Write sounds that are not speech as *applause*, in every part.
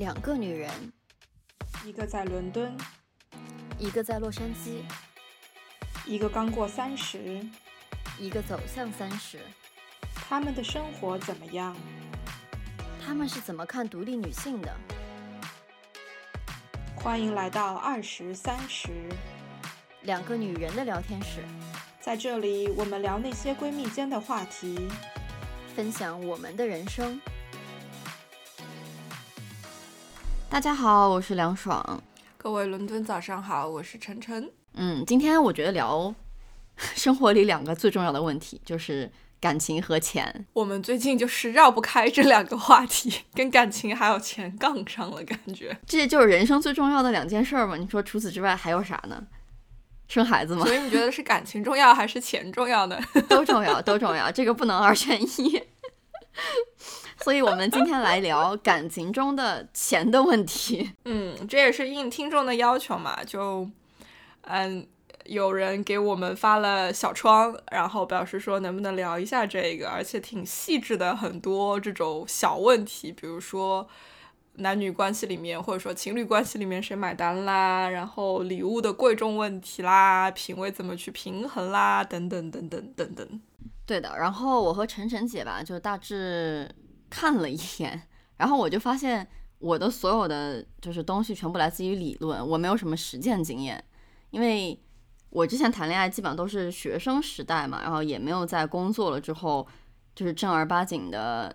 两个女人，一个在伦敦，一个在洛杉矶，一个刚过三十，一个走向三十。他们的生活怎么样？他们是怎么看独立女性的？欢迎来到二十三十，两个女人的聊天室，在这里我们聊那些闺蜜间的话题，分享我们的人生。大家好，我是梁爽。各位伦敦早上好，我是晨晨。嗯，今天我觉得聊 *laughs* 生活里两个最重要的问题，就是感情和钱。我们最近就是绕不开这两个话题，跟感情还有钱杠上了，感觉这就是人生最重要的两件事嘛。你说除此之外还有啥呢？生孩子吗？所以你觉得是感情重要还是钱重要呢？*laughs* 都重要，都重要，这个不能二选一。所以，我们今天来聊感情中的钱的问题。*laughs* 嗯，这也是应听众的要求嘛，就，嗯，有人给我们发了小窗，然后表示说能不能聊一下这个，而且挺细致的，很多这种小问题，比如说男女关系里面，或者说情侣关系里面谁买单啦，然后礼物的贵重问题啦，品味怎么去平衡啦，等等等等等等。对的，然后我和晨晨姐吧，就大致。看了一眼，然后我就发现我的所有的就是东西全部来自于理论，我没有什么实践经验，因为我之前谈恋爱基本上都是学生时代嘛，然后也没有在工作了之后就是正儿八经的，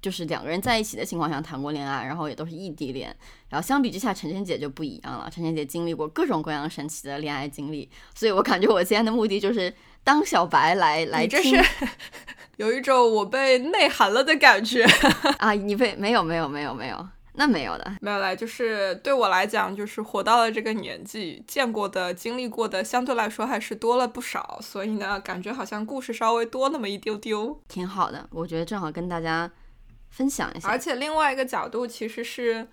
就是两个人在一起的情况下谈过恋爱，然后也都是异地恋，然后相比之下，晨晨姐就不一样了，晨晨姐经历过各种各样神奇的恋爱经历，所以我感觉我今天的目的就是当小白来来听。*laughs* 有一种我被内涵了的感觉 *laughs* 啊！你被没有没有没有没有，那没有的，没有来，就是对我来讲，就是活到了这个年纪，见过的、经历过的，相对来说还是多了不少，所以呢，感觉好像故事稍微多那么一丢丢，挺好的。我觉得正好跟大家分享一下。而且另外一个角度，其实是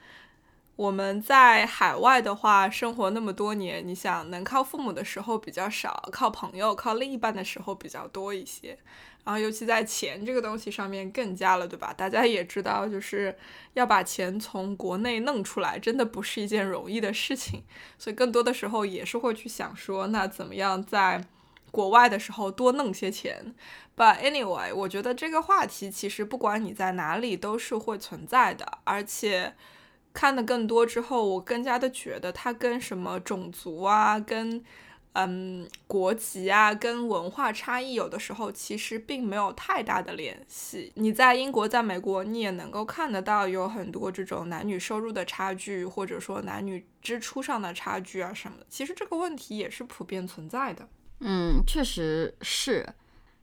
我们在海外的话，生活那么多年，你想能靠父母的时候比较少，靠朋友、靠另一半的时候比较多一些。然后，尤其在钱这个东西上面更加了，对吧？大家也知道，就是要把钱从国内弄出来，真的不是一件容易的事情。所以，更多的时候也是会去想说，那怎么样在国外的时候多弄些钱。But anyway，我觉得这个话题其实不管你在哪里都是会存在的，而且看的更多之后，我更加的觉得它跟什么种族啊，跟嗯，国籍啊，跟文化差异有的时候其实并没有太大的联系。你在英国、在美国，你也能够看得到有很多这种男女收入的差距，或者说男女支出上的差距啊什么的。其实这个问题也是普遍存在的。嗯，确实是。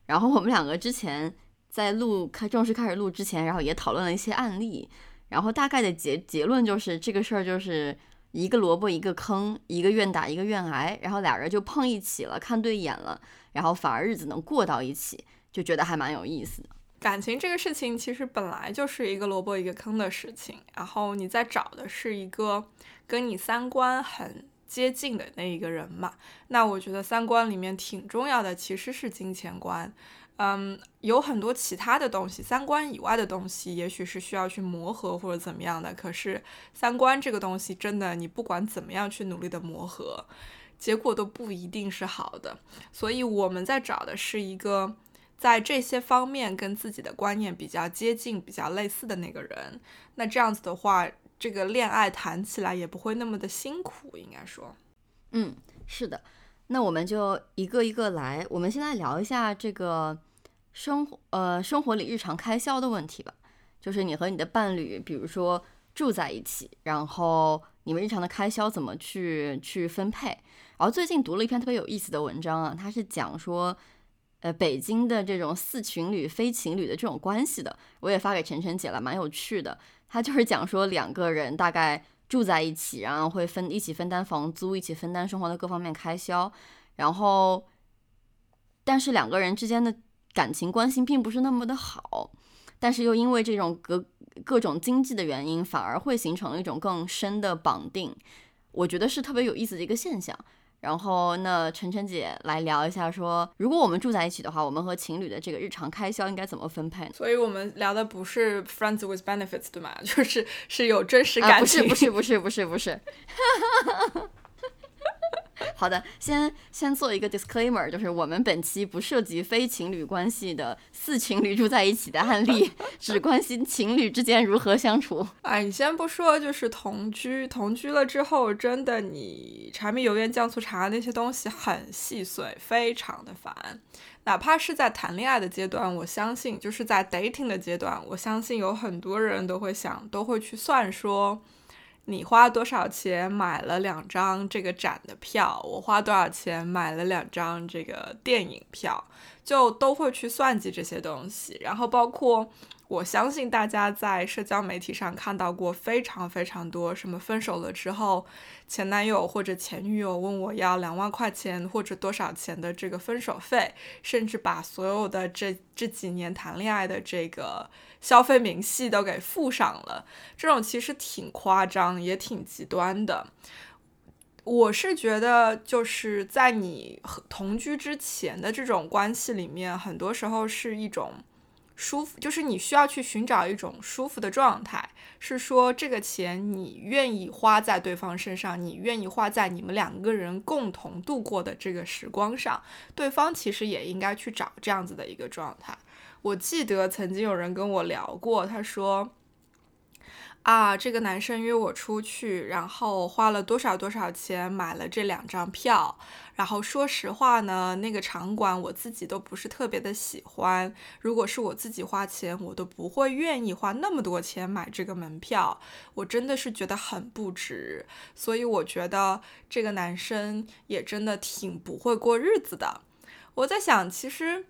然后我们两个之前在录开正式开始录之前，然后也讨论了一些案例，然后大概的结结论就是这个事儿就是。一个萝卜一个坑，一个愿打一个愿挨，然后俩人就碰一起了，看对眼了，然后反而日子能过到一起，就觉得还蛮有意思的。感情这个事情其实本来就是一个萝卜一个坑的事情，然后你在找的是一个跟你三观很接近的那一个人嘛，那我觉得三观里面挺重要的其实是金钱观。嗯，有很多其他的东西，三观以外的东西，也许是需要去磨合或者怎么样的。可是三观这个东西，真的你不管怎么样去努力的磨合，结果都不一定是好的。所以我们在找的是一个在这些方面跟自己的观念比较接近、比较类似的那个人。那这样子的话，这个恋爱谈起来也不会那么的辛苦，应该说。嗯，是的。那我们就一个一个来。我们现在聊一下这个。生活呃，生活里日常开销的问题吧，就是你和你的伴侣，比如说住在一起，然后你们日常的开销怎么去去分配？然后最近读了一篇特别有意思的文章啊，它是讲说，呃，北京的这种似情侣非情侣的这种关系的，我也发给晨晨姐了，蛮有趣的。他就是讲说两个人大概住在一起，然后会分一起分担房租，一起分担生活的各方面开销，然后但是两个人之间的。感情关系并不是那么的好，但是又因为这种各各种经济的原因，反而会形成一种更深的绑定。我觉得是特别有意思的一个现象。然后那晨晨姐来聊一下，说如果我们住在一起的话，我们和情侣的这个日常开销应该怎么分配？所以我们聊的不是 friends with benefits 对吗？*laughs* 就是是有真实感情，不是不是不是不是不是。*laughs* 好的，先先做一个 disclaimer，就是我们本期不涉及非情侣关系的四情侣住在一起的案例，*laughs* 只关心情侣之间如何相处。哎，你先不说，就是同居，同居了之后，真的你柴米油盐酱醋茶那些东西很细碎，非常的烦。哪怕是在谈恋爱的阶段，我相信就是在 dating 的阶段，我相信有很多人都会想，都会去算说。你花多少钱买了两张这个展的票？我花多少钱买了两张这个电影票？就都会去算计这些东西。然后包括，我相信大家在社交媒体上看到过非常非常多，什么分手了之后，前男友或者前女友问我要两万块钱或者多少钱的这个分手费，甚至把所有的这这几年谈恋爱的这个。消费明细都给附上了，这种其实挺夸张，也挺极端的。我是觉得，就是在你和同居之前的这种关系里面，很多时候是一种舒服，就是你需要去寻找一种舒服的状态，是说这个钱你愿意花在对方身上，你愿意花在你们两个人共同度过的这个时光上，对方其实也应该去找这样子的一个状态。我记得曾经有人跟我聊过，他说：“啊，这个男生约我出去，然后花了多少多少钱买了这两张票。然后说实话呢，那个场馆我自己都不是特别的喜欢。如果是我自己花钱，我都不会愿意花那么多钱买这个门票。我真的是觉得很不值。所以我觉得这个男生也真的挺不会过日子的。我在想，其实。”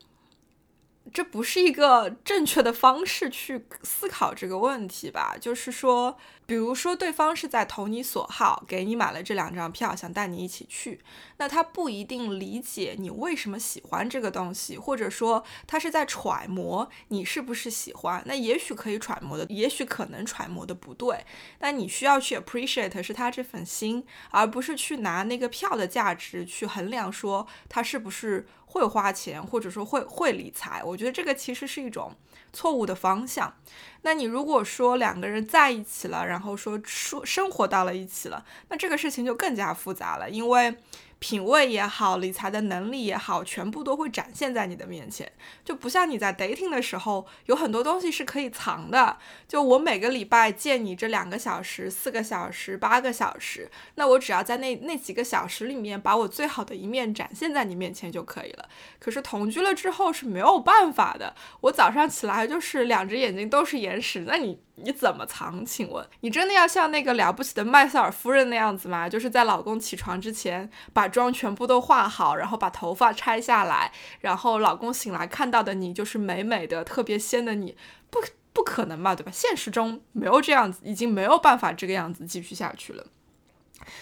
这不是一个正确的方式去思考这个问题吧？就是说，比如说对方是在投你所好，给你买了这两张票，想带你一起去，那他不一定理解你为什么喜欢这个东西，或者说他是在揣摩你是不是喜欢。那也许可以揣摩的，也许可能揣摩的不对。但你需要去 appreciate 是他这份心，而不是去拿那个票的价值去衡量说他是不是。会花钱，或者说会会理财，我觉得这个其实是一种错误的方向。那你如果说两个人在一起了，然后说说生活到了一起了，那这个事情就更加复杂了，因为。品味也好，理财的能力也好，全部都会展现在你的面前，就不像你在 dating 的时候，有很多东西是可以藏的。就我每个礼拜见你这两个小时、四个小时、八个小时，那我只要在那那几个小时里面，把我最好的一面展现在你面前就可以了。可是同居了之后是没有办法的，我早上起来就是两只眼睛都是眼屎，那你。你怎么藏？请问你真的要像那个了不起的麦瑟尔夫人那样子吗？就是在老公起床之前把妆全部都化好，然后把头发拆下来，然后老公醒来看到的你就是美美的、特别仙的你，不不可能嘛，对吧？现实中没有这样子，已经没有办法这个样子继续下去了。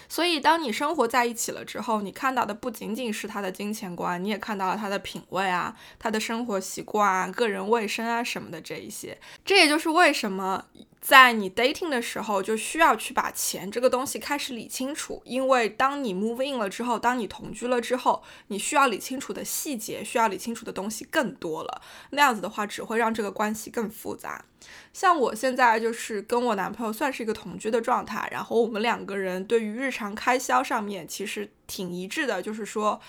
所以，当你生活在一起了之后，你看到的不仅仅是他的金钱观，你也看到了他的品味啊，他的生活习惯啊，个人卫生啊什么的这一些。这也就是为什么。在你 dating 的时候，就需要去把钱这个东西开始理清楚，因为当你 move in 了之后，当你同居了之后，你需要理清楚的细节，需要理清楚的东西更多了。那样子的话，只会让这个关系更复杂。像我现在就是跟我男朋友算是一个同居的状态，然后我们两个人对于日常开销上面其实挺一致的，就是说。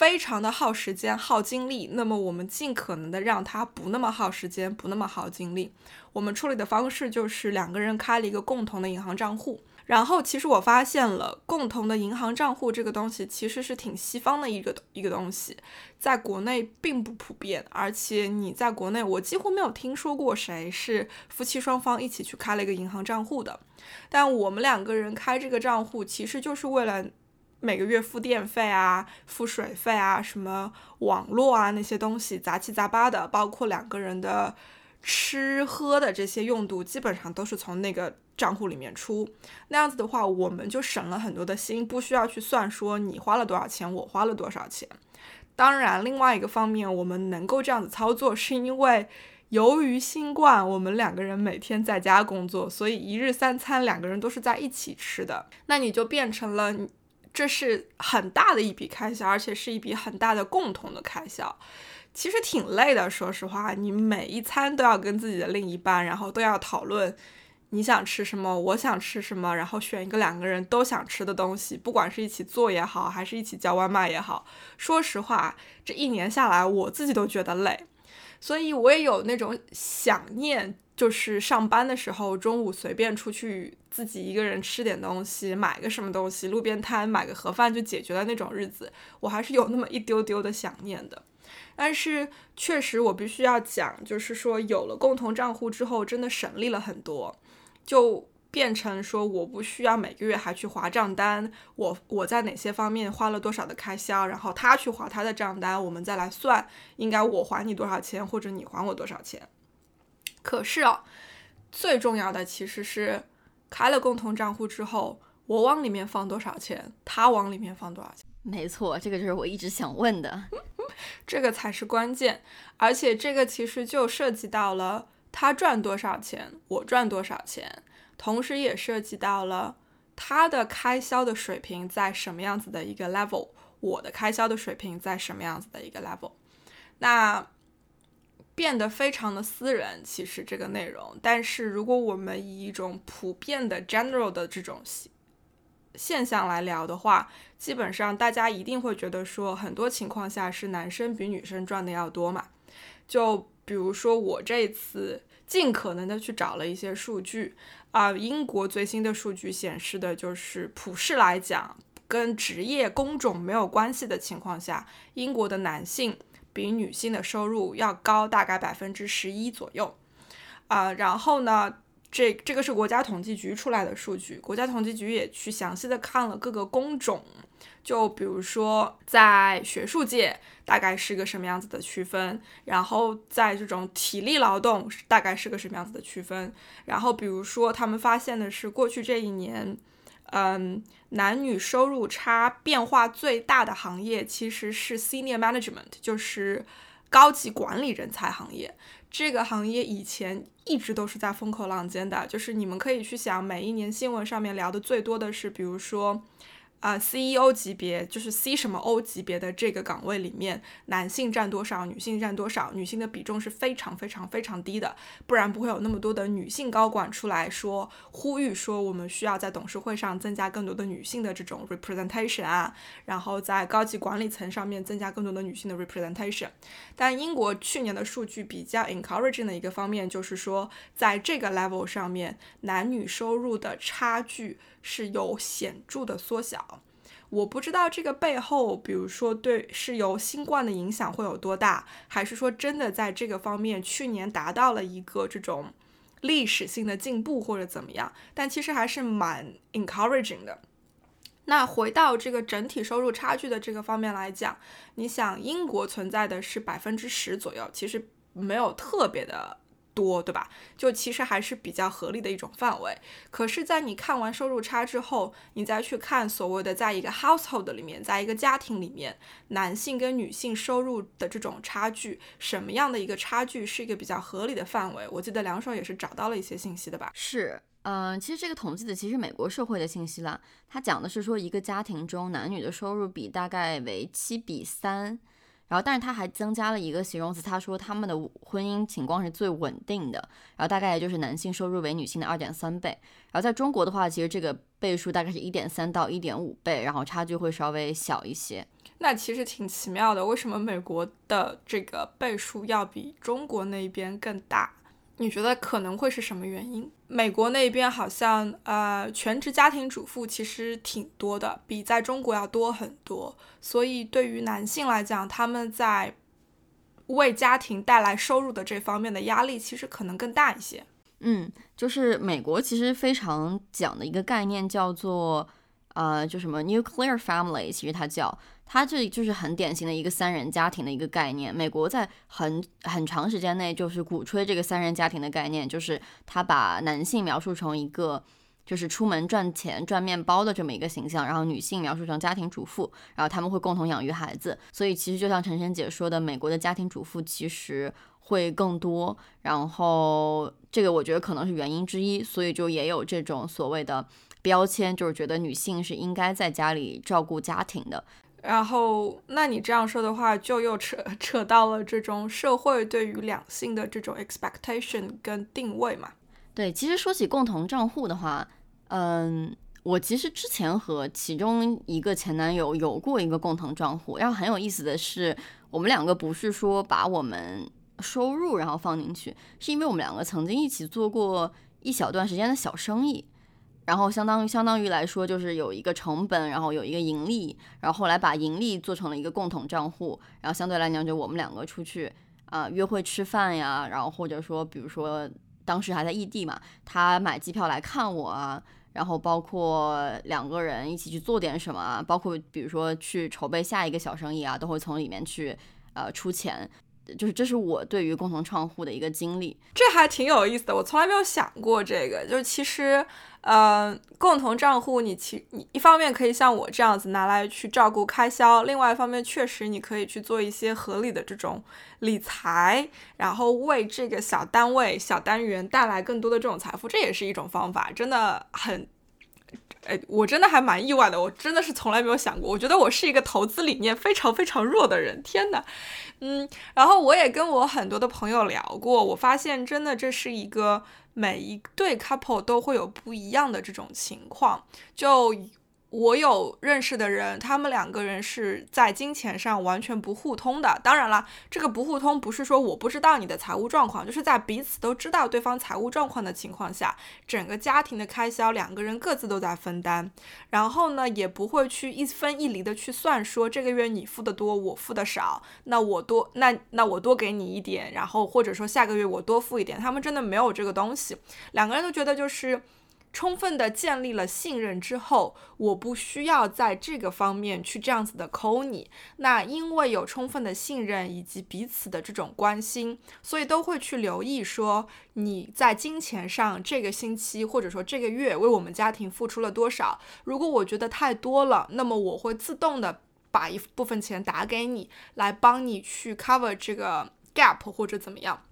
非常的耗时间、耗精力，那么我们尽可能的让它不那么耗时间、不那么耗精力。我们处理的方式就是两个人开了一个共同的银行账户。然后，其实我发现了，共同的银行账户这个东西其实是挺西方的一个一个东西，在国内并不普遍。而且你在国内，我几乎没有听说过谁是夫妻双方一起去开了一个银行账户的。但我们两个人开这个账户，其实就是为了。每个月付电费啊，付水费啊，什么网络啊那些东西杂七杂八的，包括两个人的吃喝的这些用度，基本上都是从那个账户里面出。那样子的话，我们就省了很多的心，不需要去算说你花了多少钱，我花了多少钱。当然，另外一个方面，我们能够这样子操作，是因为由于新冠，我们两个人每天在家工作，所以一日三餐两个人都是在一起吃的。那你就变成了。这是很大的一笔开销，而且是一笔很大的共同的开销。其实挺累的，说实话，你每一餐都要跟自己的另一半，然后都要讨论你想吃什么，我想吃什么，然后选一个两个人都想吃的东西，不管是一起做也好，还是一起叫外卖也好。说实话，这一年下来，我自己都觉得累，所以我也有那种想念，就是上班的时候中午随便出去自己一个人吃点东西，买个什么东西，路边摊买个盒饭就解决了那种日子，我还是有那么一丢丢的想念的。但是确实，我必须要讲，就是说有了共同账户之后，真的省力了很多，就变成说我不需要每个月还去划账单，我我在哪些方面花了多少的开销，然后他去划他的账单，我们再来算，应该我还你多少钱，或者你还我多少钱。可是哦，最重要的其实是开了共同账户之后，我往里面放多少钱，他往里面放多少钱。没错，这个就是我一直想问的。*laughs* 这个才是关键，而且这个其实就涉及到了他赚多少钱，我赚多少钱，同时也涉及到了他的开销的水平在什么样子的一个 level，我的开销的水平在什么样子的一个 level，那变得非常的私人，其实这个内容，但是如果我们以一种普遍的 general 的这种现象来聊的话，基本上大家一定会觉得说，很多情况下是男生比女生赚的要多嘛。就比如说我这次尽可能的去找了一些数据啊，英国最新的数据显示的就是普世来讲，跟职业工种没有关系的情况下，英国的男性比女性的收入要高大概百分之十一左右啊，然后呢？这这个是国家统计局出来的数据，国家统计局也去详细的看了各个工种，就比如说在学术界大概是个什么样子的区分，然后在这种体力劳动大概是个什么样子的区分，然后比如说他们发现的是过去这一年，嗯，男女收入差变化最大的行业其实是 senior management，就是高级管理人才行业。这个行业以前一直都是在风口浪尖的，就是你们可以去想，每一年新闻上面聊的最多的是，比如说。啊，CEO 级别就是 C 什么 O 级别的这个岗位里面，男性占多少，女性占多少？女性的比重是非常非常非常低的，不然不会有那么多的女性高管出来说呼吁说我们需要在董事会上增加更多的女性的这种 representation 啊，然后在高级管理层上面增加更多的女性的 representation。但英国去年的数据比较 encouraging 的一个方面就是说，在这个 level 上面，男女收入的差距。是有显著的缩小，我不知道这个背后，比如说对是由新冠的影响会有多大，还是说真的在这个方面去年达到了一个这种历史性的进步或者怎么样？但其实还是蛮 encouraging 的。那回到这个整体收入差距的这个方面来讲，你想英国存在的是百分之十左右，其实没有特别的。多对吧？就其实还是比较合理的一种范围。可是，在你看完收入差之后，你再去看所谓的在一个 household 里面，在一个家庭里面，男性跟女性收入的这种差距，什么样的一个差距是一个比较合理的范围？我记得梁爽也是找到了一些信息的吧？是，嗯，其实这个统计的其实美国社会的信息啦，它讲的是说一个家庭中男女的收入比大概为七比三。然后，但是他还增加了一个形容词，他说他们的婚姻情况是最稳定的。然后大概也就是男性收入为女性的二点三倍。然后在中国的话，其实这个倍数大概是一点三到一点五倍，然后差距会稍微小一些。那其实挺奇妙的，为什么美国的这个倍数要比中国那边更大？你觉得可能会是什么原因？美国那边好像呃全职家庭主妇其实挺多的，比在中国要多很多。所以对于男性来讲，他们在为家庭带来收入的这方面的压力其实可能更大一些。嗯，就是美国其实非常讲的一个概念叫做呃就什么 nuclear family，其实它叫。它这就是很典型的一个三人家庭的一个概念。美国在很很长时间内就是鼓吹这个三人家庭的概念，就是他把男性描述成一个就是出门赚钱赚面包的这么一个形象，然后女性描述成家庭主妇，然后他们会共同养育孩子。所以其实就像陈晨姐说的，美国的家庭主妇其实会更多。然后这个我觉得可能是原因之一，所以就也有这种所谓的。标签，就是觉得女性是应该在家里照顾家庭的。然后，那你这样说的话，就又扯 *laughs* 扯到了这种社会对于两性的这种 expectation 跟定位嘛？对，其实说起共同账户的话，嗯，我其实之前和其中一个前男友有过一个共同账户，然后很有意思的是，我们两个不是说把我们收入然后放进去，是因为我们两个曾经一起做过一小段时间的小生意。然后相当于相当于来说，就是有一个成本，然后有一个盈利，然后后来把盈利做成了一个共同账户，然后相对来讲，就我们两个出去啊约会吃饭呀，然后或者说，比如说当时还在异地嘛，他买机票来看我啊，然后包括两个人一起去做点什么啊，包括比如说去筹备下一个小生意啊，都会从里面去呃出钱。就是这是我对于共同账户的一个经历，这还挺有意思的。我从来没有想过这个，就是其实，呃，共同账户你其你一方面可以像我这样子拿来去照顾开销，另外一方面确实你可以去做一些合理的这种理财，然后为这个小单位、小单元带来更多的这种财富，这也是一种方法，真的很。哎，我真的还蛮意外的，我真的是从来没有想过。我觉得我是一个投资理念非常非常弱的人，天哪，嗯，然后我也跟我很多的朋友聊过，我发现真的这是一个每一对 couple 都会有不一样的这种情况，就。我有认识的人，他们两个人是在金钱上完全不互通的。当然了，这个不互通不是说我不知道你的财务状况，就是在彼此都知道对方财务状况的情况下，整个家庭的开销两个人各自都在分担。然后呢，也不会去一分一厘的去算，说这个月你付的多，我付的少，那我多那那我多给你一点，然后或者说下个月我多付一点，他们真的没有这个东西。两个人都觉得就是。充分的建立了信任之后，我不需要在这个方面去这样子的抠你。那因为有充分的信任以及彼此的这种关心，所以都会去留意说你在金钱上这个星期或者说这个月为我们家庭付出了多少。如果我觉得太多了，那么我会自动的把一部分钱打给你，来帮你去 cover 这个 gap 或者怎么样。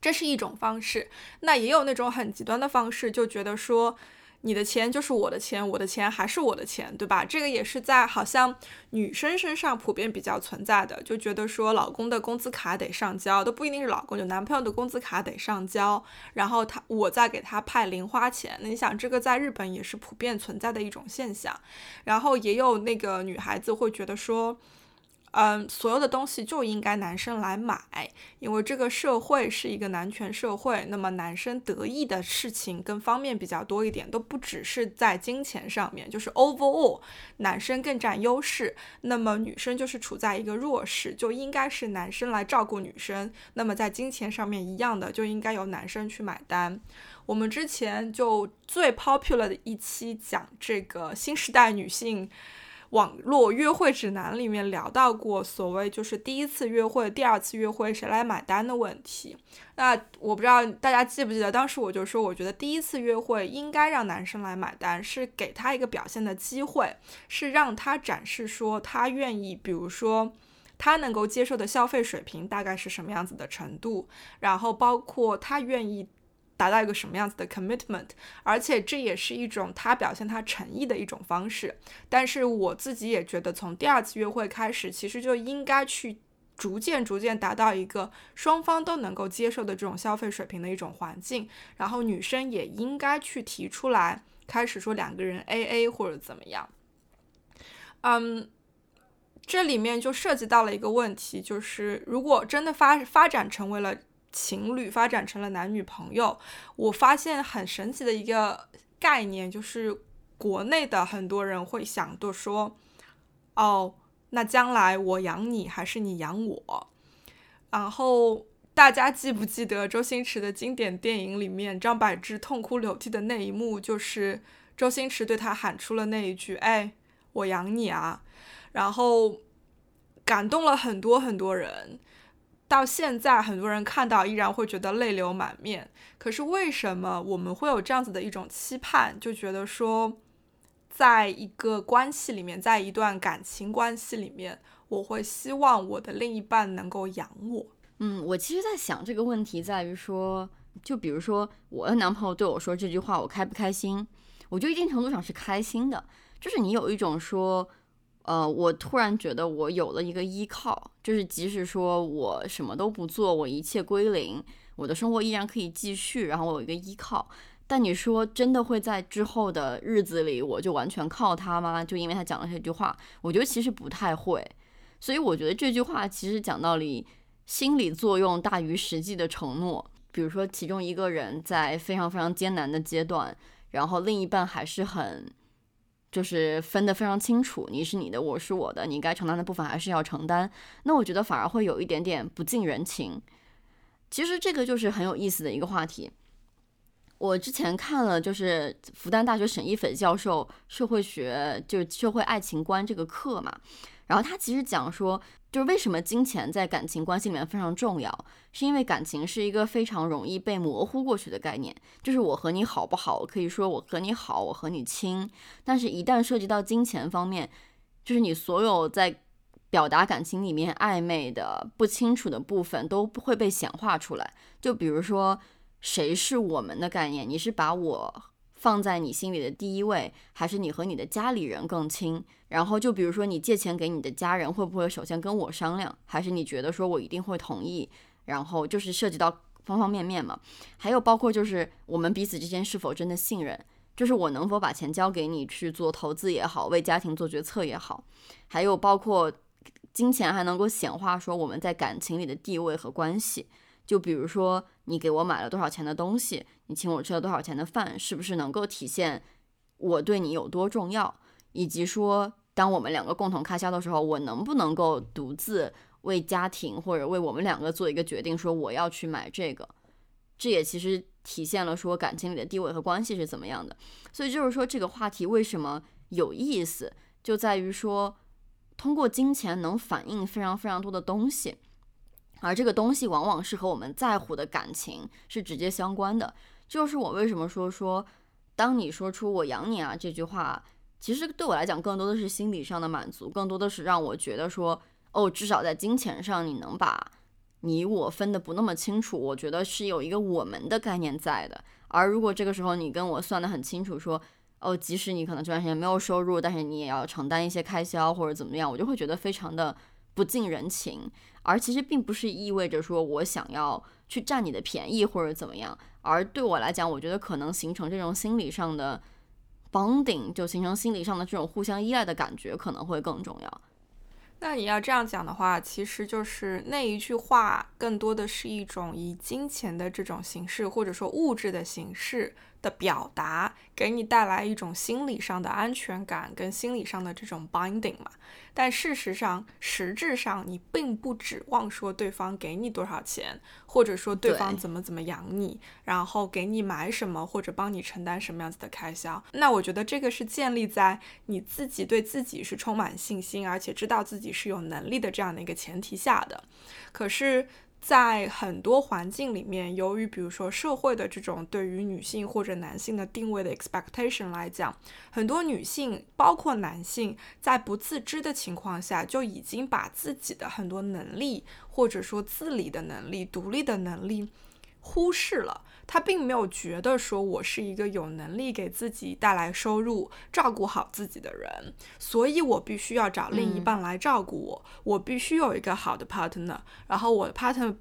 这是一种方式，那也有那种很极端的方式，就觉得说你的钱就是我的钱，我的钱还是我的钱，对吧？这个也是在好像女生身上普遍比较存在的，就觉得说老公的工资卡得上交，都不一定是老公，就男朋友的工资卡得上交，然后他我再给他派零花钱。那你想，这个在日本也是普遍存在的一种现象，然后也有那个女孩子会觉得说。嗯，所有的东西就应该男生来买，因为这个社会是一个男权社会。那么男生得意的事情跟方面比较多一点，都不只是在金钱上面，就是 overall 男生更占优势。那么女生就是处在一个弱势，就应该是男生来照顾女生。那么在金钱上面一样的，就应该由男生去买单。我们之前就最 popular 的一期讲这个新时代女性。网络约会指南里面聊到过所谓就是第一次约会、第二次约会谁来买单的问题。那我不知道大家记不记得，当时我就说，我觉得第一次约会应该让男生来买单，是给他一个表现的机会，是让他展示说他愿意，比如说他能够接受的消费水平大概是什么样子的程度，然后包括他愿意。达到一个什么样子的 commitment，而且这也是一种他表现他诚意的一种方式。但是我自己也觉得，从第二次约会开始，其实就应该去逐渐逐渐达到一个双方都能够接受的这种消费水平的一种环境。然后女生也应该去提出来，开始说两个人 A A 或者怎么样。嗯，这里面就涉及到了一个问题，就是如果真的发发展成为了。情侣发展成了男女朋友，我发现很神奇的一个概念，就是国内的很多人会想的说，哦，那将来我养你还是你养我？然后大家记不记得周星驰的经典电影里面，张柏芝痛哭流涕的那一幕，就是周星驰对他喊出了那一句：“哎，我养你啊！”然后感动了很多很多人。到现在，很多人看到依然会觉得泪流满面。可是为什么我们会有这样子的一种期盼，就觉得说，在一个关系里面，在一段感情关系里面，我会希望我的另一半能够养我。嗯，我其实，在想这个问题在于说，就比如说我的男朋友对我说这句话，我开不开心？我觉得一定程度上是开心的，就是你有一种说，呃，我突然觉得我有了一个依靠，就是即使说我什么都不做，我一切归零，我的生活依然可以继续，然后我有一个依靠。但你说真的会在之后的日子里，我就完全靠他吗？就因为他讲了这句话，我觉得其实不太会。所以我觉得这句话其实讲道理，心理作用大于实际的承诺。比如说，其中一个人在非常非常艰难的阶段，然后另一半还是很，就是分得非常清楚，你是你的，我是我的，你该承担的部分还是要承担。那我觉得反而会有一点点不近人情。其实这个就是很有意思的一个话题。我之前看了，就是复旦大学沈一斐教授社会学，就是社会爱情观这个课嘛。然后他其实讲说，就是为什么金钱在感情关系里面非常重要，是因为感情是一个非常容易被模糊过去的概念。就是我和你好不好，我可以说我和你好，我和你亲。但是，一旦涉及到金钱方面，就是你所有在表达感情里面暧昧的、不清楚的部分都会被显化出来。就比如说。谁是我们的概念？你是把我放在你心里的第一位，还是你和你的家里人更亲？然后就比如说你借钱给你的家人，会不会首先跟我商量？还是你觉得说我一定会同意？然后就是涉及到方方面面嘛。还有包括就是我们彼此之间是否真的信任？就是我能否把钱交给你去做投资也好，为家庭做决策也好。还有包括金钱还能够显化说我们在感情里的地位和关系。就比如说，你给我买了多少钱的东西，你请我吃了多少钱的饭，是不是能够体现我对你有多重要？以及说，当我们两个共同开销的时候，我能不能够独自为家庭或者为我们两个做一个决定，说我要去买这个？这也其实体现了说感情里的地位和关系是怎么样的。所以就是说，这个话题为什么有意思，就在于说，通过金钱能反映非常非常多的东西。而这个东西往往是和我们在乎的感情是直接相关的。就是我为什么说说，当你说出“我养你啊”这句话，其实对我来讲更多的是心理上的满足，更多的是让我觉得说，哦，至少在金钱上你能把你我分的不那么清楚，我觉得是有一个我们的概念在的。而如果这个时候你跟我算得很清楚，说，哦，即使你可能这段时间没有收入，但是你也要承担一些开销或者怎么样，我就会觉得非常的不近人情。而其实并不是意味着说我想要去占你的便宜或者怎么样，而对我来讲，我觉得可能形成这种心理上的 bonding，就形成心理上的这种互相依赖的感觉，可能会更重要。那你要这样讲的话，其实就是那一句话，更多的是一种以金钱的这种形式，或者说物质的形式。的表达给你带来一种心理上的安全感跟心理上的这种 binding 嘛，但事实上，实质上你并不指望说对方给你多少钱，或者说对方怎么怎么养你，然后给你买什么或者帮你承担什么样子的开销。那我觉得这个是建立在你自己对自己是充满信心，而且知道自己是有能力的这样的一个前提下的。可是。在很多环境里面，由于比如说社会的这种对于女性或者男性的定位的 expectation 来讲，很多女性包括男性在不自知的情况下，就已经把自己的很多能力或者说自理的能力、独立的能力忽视了。他并没有觉得说我是一个有能力给自己带来收入、照顾好自己的人，所以我必须要找另一半来照顾我。我必须有一个好的 partner，然后我的 partner，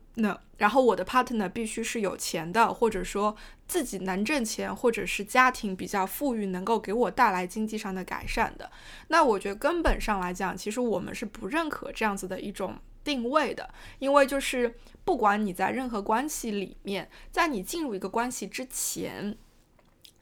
然后我的 partner 必须是有钱的，或者说自己能挣钱，或者是家庭比较富裕，能够给我带来经济上的改善的。那我觉得根本上来讲，其实我们是不认可这样子的一种。定位的，因为就是不管你在任何关系里面，在你进入一个关系之前。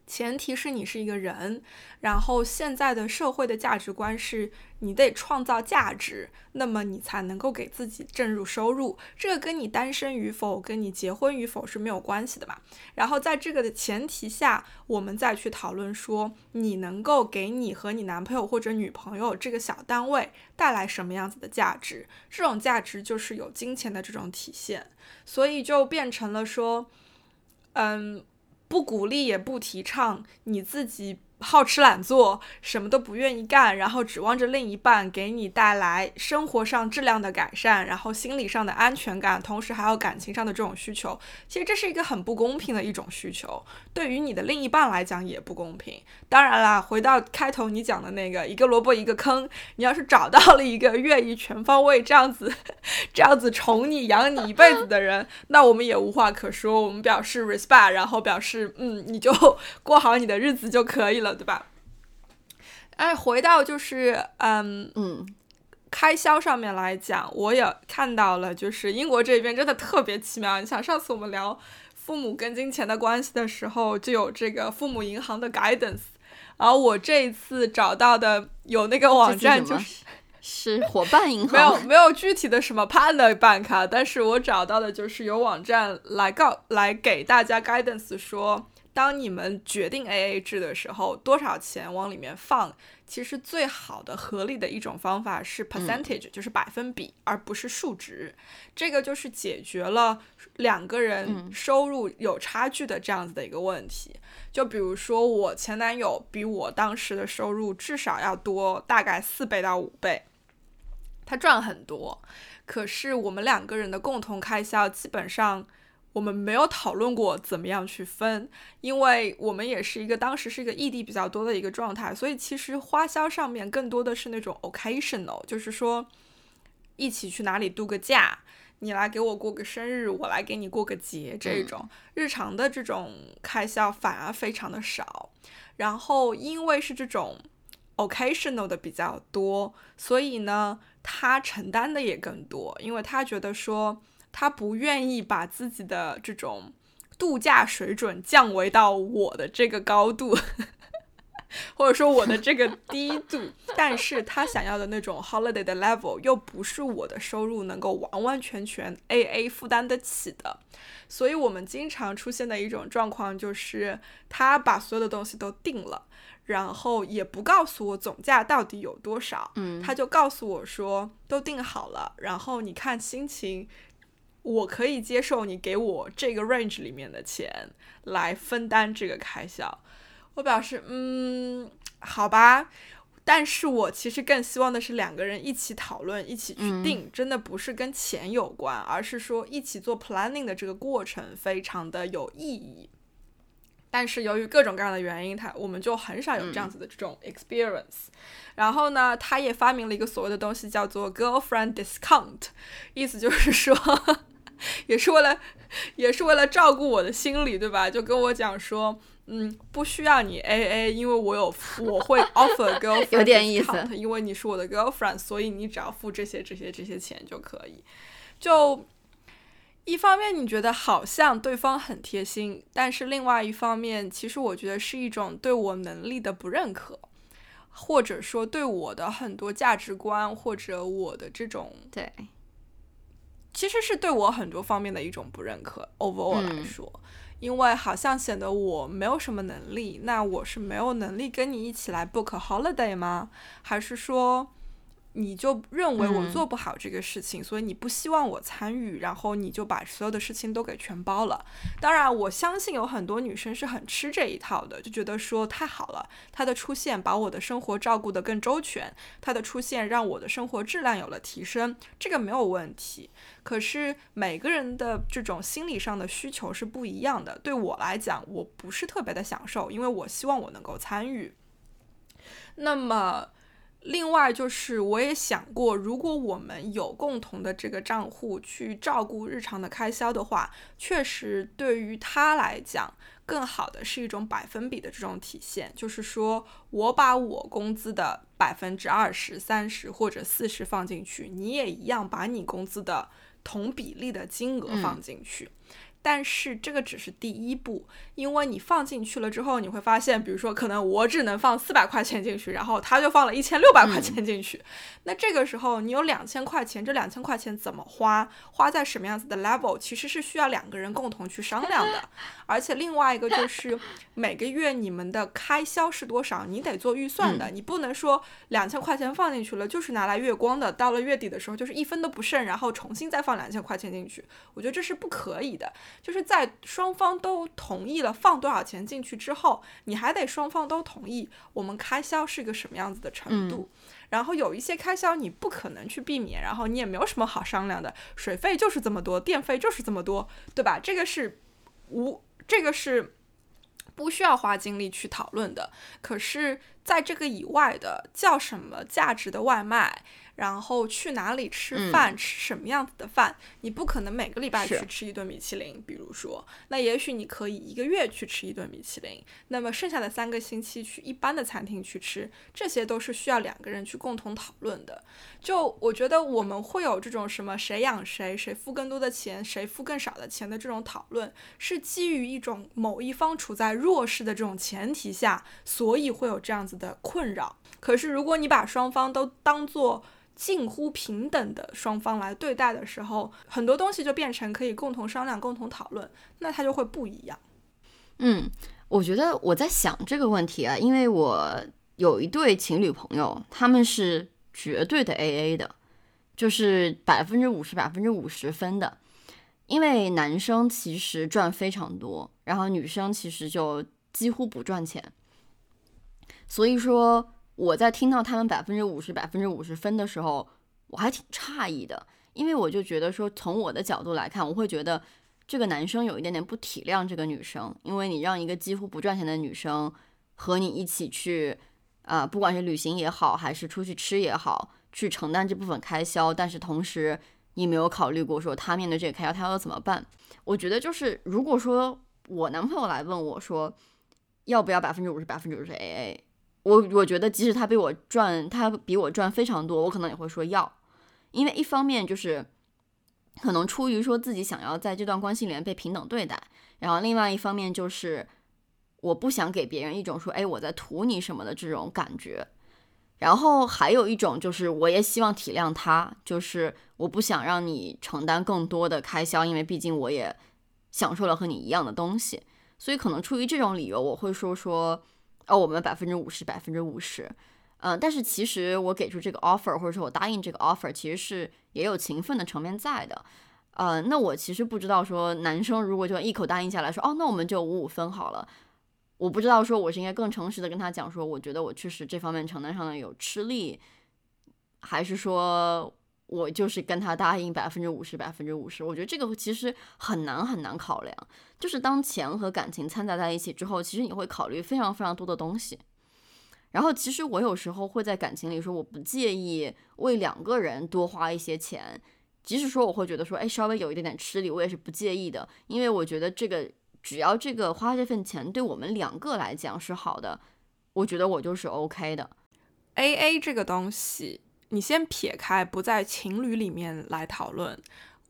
前提是你是一个人，然后现在的社会的价值观是你得创造价值，那么你才能够给自己挣入收入。这个跟你单身与否、跟你结婚与否是没有关系的嘛。然后在这个的前提下，我们再去讨论说你能够给你和你男朋友或者女朋友这个小单位带来什么样子的价值。这种价值就是有金钱的这种体现，所以就变成了说，嗯。不鼓励也不提倡你自己好吃懒做，什么都不愿意干，然后指望着另一半给你带来生活上质量的改善，然后心理上的安全感，同时还有感情上的这种需求，其实这是一个很不公平的一种需求，对于你的另一半来讲也不公平。当然啦，回到开头你讲的那个一个萝卜一个坑，你要是找到了一个愿意全方位这样子、*laughs* 这样子宠你、养你一辈子的人，那我们也无话可说，我们表示 respect，然后表示嗯，你就过好你的日子就可以了。对吧？哎，回到就是嗯嗯，开销上面来讲，我也看到了，就是英国这边真的特别奇妙。你想，上次我们聊父母跟金钱的关系的时候，就有这个父母银行的 guidance，然后我这一次找到的有那个网站，就是是伙伴银行，没有没有具体的什么 partner bank，但是我找到的就是有网站来告来给大家 guidance 说。当你们决定 A A 制的时候，多少钱往里面放？其实最好的、合理的一种方法是 percentage，就是百分比，而不是数值。这个就是解决了两个人收入有差距的这样子的一个问题。就比如说，我前男友比我当时的收入至少要多大概四倍到五倍，他赚很多，可是我们两个人的共同开销基本上。我们没有讨论过怎么样去分，因为我们也是一个当时是一个异地比较多的一个状态，所以其实花销上面更多的是那种 occasional，就是说一起去哪里度个假，你来给我过个生日，我来给你过个节，这种日常的这种开销反而非常的少。然后因为是这种 occasional 的比较多，所以呢，他承担的也更多，因为他觉得说。他不愿意把自己的这种度假水准降维到我的这个高度，或者说我的这个低度，*laughs* 但是他想要的那种 holiday 的 level 又不是我的收入能够完完全全 A A 负担得起的，所以我们经常出现的一种状况就是，他把所有的东西都定了，然后也不告诉我总价到底有多少，嗯，他就告诉我说都定好了，然后你看心情。我可以接受你给我这个 range 里面的钱来分担这个开销，我表示嗯，好吧，但是我其实更希望的是两个人一起讨论，一起去定，真的不是跟钱有关，而是说一起做 planning 的这个过程非常的有意义。但是由于各种各样的原因，他我们就很少有这样子的这种 experience。然后呢，他也发明了一个所谓的东西叫做 girlfriend discount，意思就是说。*laughs* 也是为了，也是为了照顾我的心理，对吧？就跟我讲说，嗯，不需要你 A A，因为我有，我会 offer *laughs* girlfriend，有点意思。因为你是我的 girlfriend，所以你只要付这些、这些、这些钱就可以。就一方面你觉得好像对方很贴心，但是另外一方面，其实我觉得是一种对我能力的不认可，或者说对我的很多价值观或者我的这种对。其实是对我很多方面的一种不认可，overall 来说，因为好像显得我没有什么能力，那我是没有能力跟你一起来 book holiday 吗？还是说？你就认为我做不好这个事情，所以你不希望我参与，然后你就把所有的事情都给全包了。当然，我相信有很多女生是很吃这一套的，就觉得说太好了，她的出现把我的生活照顾得更周全，她的出现让我的生活质量有了提升，这个没有问题。可是每个人的这种心理上的需求是不一样的。对我来讲，我不是特别的享受，因为我希望我能够参与。那么。另外就是，我也想过，如果我们有共同的这个账户去照顾日常的开销的话，确实对于他来讲，更好的是一种百分比的这种体现，就是说我把我工资的百分之二十三十或者四十放进去，你也一样把你工资的同比例的金额放进去。但是这个只是第一步，因为你放进去了之后，你会发现，比如说，可能我只能放四百块钱进去，然后他就放了一千六百块钱进去。那这个时候，你有两千块钱，这两千块钱怎么花，花在什么样子的 level，其实是需要两个人共同去商量的。*laughs* 而且另外一个就是每个月你们的开销是多少，你得做预算的，你不能说两千块钱放进去了就是拿来月光的，到了月底的时候就是一分都不剩，然后重新再放两千块钱进去。我觉得这是不可以的。就是在双方都同意了放多少钱进去之后，你还得双方都同意我们开销是一个什么样子的程度。然后有一些开销你不可能去避免，然后你也没有什么好商量的，水费就是这么多，电费就是这么多，对吧？这个是无，这个是不需要花精力去讨论的。可是，在这个以外的叫什么价值的外卖？然后去哪里吃饭，吃什么样子的饭？你不可能每个礼拜去吃一顿米其林，比如说，那也许你可以一个月去吃一顿米其林，那么剩下的三个星期去一般的餐厅去吃，这些都是需要两个人去共同讨论的。就我觉得我们会有这种什么谁养谁，谁付更多的钱，谁付更少的钱的这种讨论，是基于一种某一方处在弱势的这种前提下，所以会有这样子的困扰。可是如果你把双方都当做近乎平等的双方来对待的时候，很多东西就变成可以共同商量、共同讨论，那它就会不一样。嗯，我觉得我在想这个问题啊，因为我有一对情侣朋友，他们是绝对的 AA 的，就是百分之五十、百分之五十分的。因为男生其实赚非常多，然后女生其实就几乎不赚钱，所以说。我在听到他们百分之五十、百分之五十分的时候，我还挺诧异的，因为我就觉得说，从我的角度来看，我会觉得这个男生有一点点不体谅这个女生，因为你让一个几乎不赚钱的女生和你一起去，啊，不管是旅行也好，还是出去吃也好，去承担这部分开销，但是同时你没有考虑过说他面对这个开销他要怎么办？我觉得就是如果说我男朋友来问我说要不要百分之五十、百分之五十 AA。我我觉得，即使他比我赚，他比我赚非常多，我可能也会说要，因为一方面就是可能出于说自己想要在这段关系里面被平等对待，然后另外一方面就是我不想给别人一种说，哎，我在图你什么的这种感觉，然后还有一种就是我也希望体谅他，就是我不想让你承担更多的开销，因为毕竟我也享受了和你一样的东西，所以可能出于这种理由，我会说说。哦，我们百分之五十，百分之五十，嗯，但是其实我给出这个 offer，或者说我答应这个 offer，其实是也有情分的层面在的，呃，那我其实不知道说男生如果就一口答应下来说，哦，那我们就五五分好了，我不知道说我是应该更诚实的跟他讲说，我觉得我确实这方面承担上的有吃力，还是说。我就是跟他答应百分之五十，百分之五十。我觉得这个其实很难很难考量。就是当钱和感情掺杂在一起之后，其实你会考虑非常非常多的东西。然后，其实我有时候会在感情里说，我不介意为两个人多花一些钱，即使说我会觉得说，哎，稍微有一点点吃力，我也是不介意的。因为我觉得这个只要这个花这份钱对我们两个来讲是好的，我觉得我就是 OK 的。A A 这个东西。你先撇开不在情侣里面来讨论，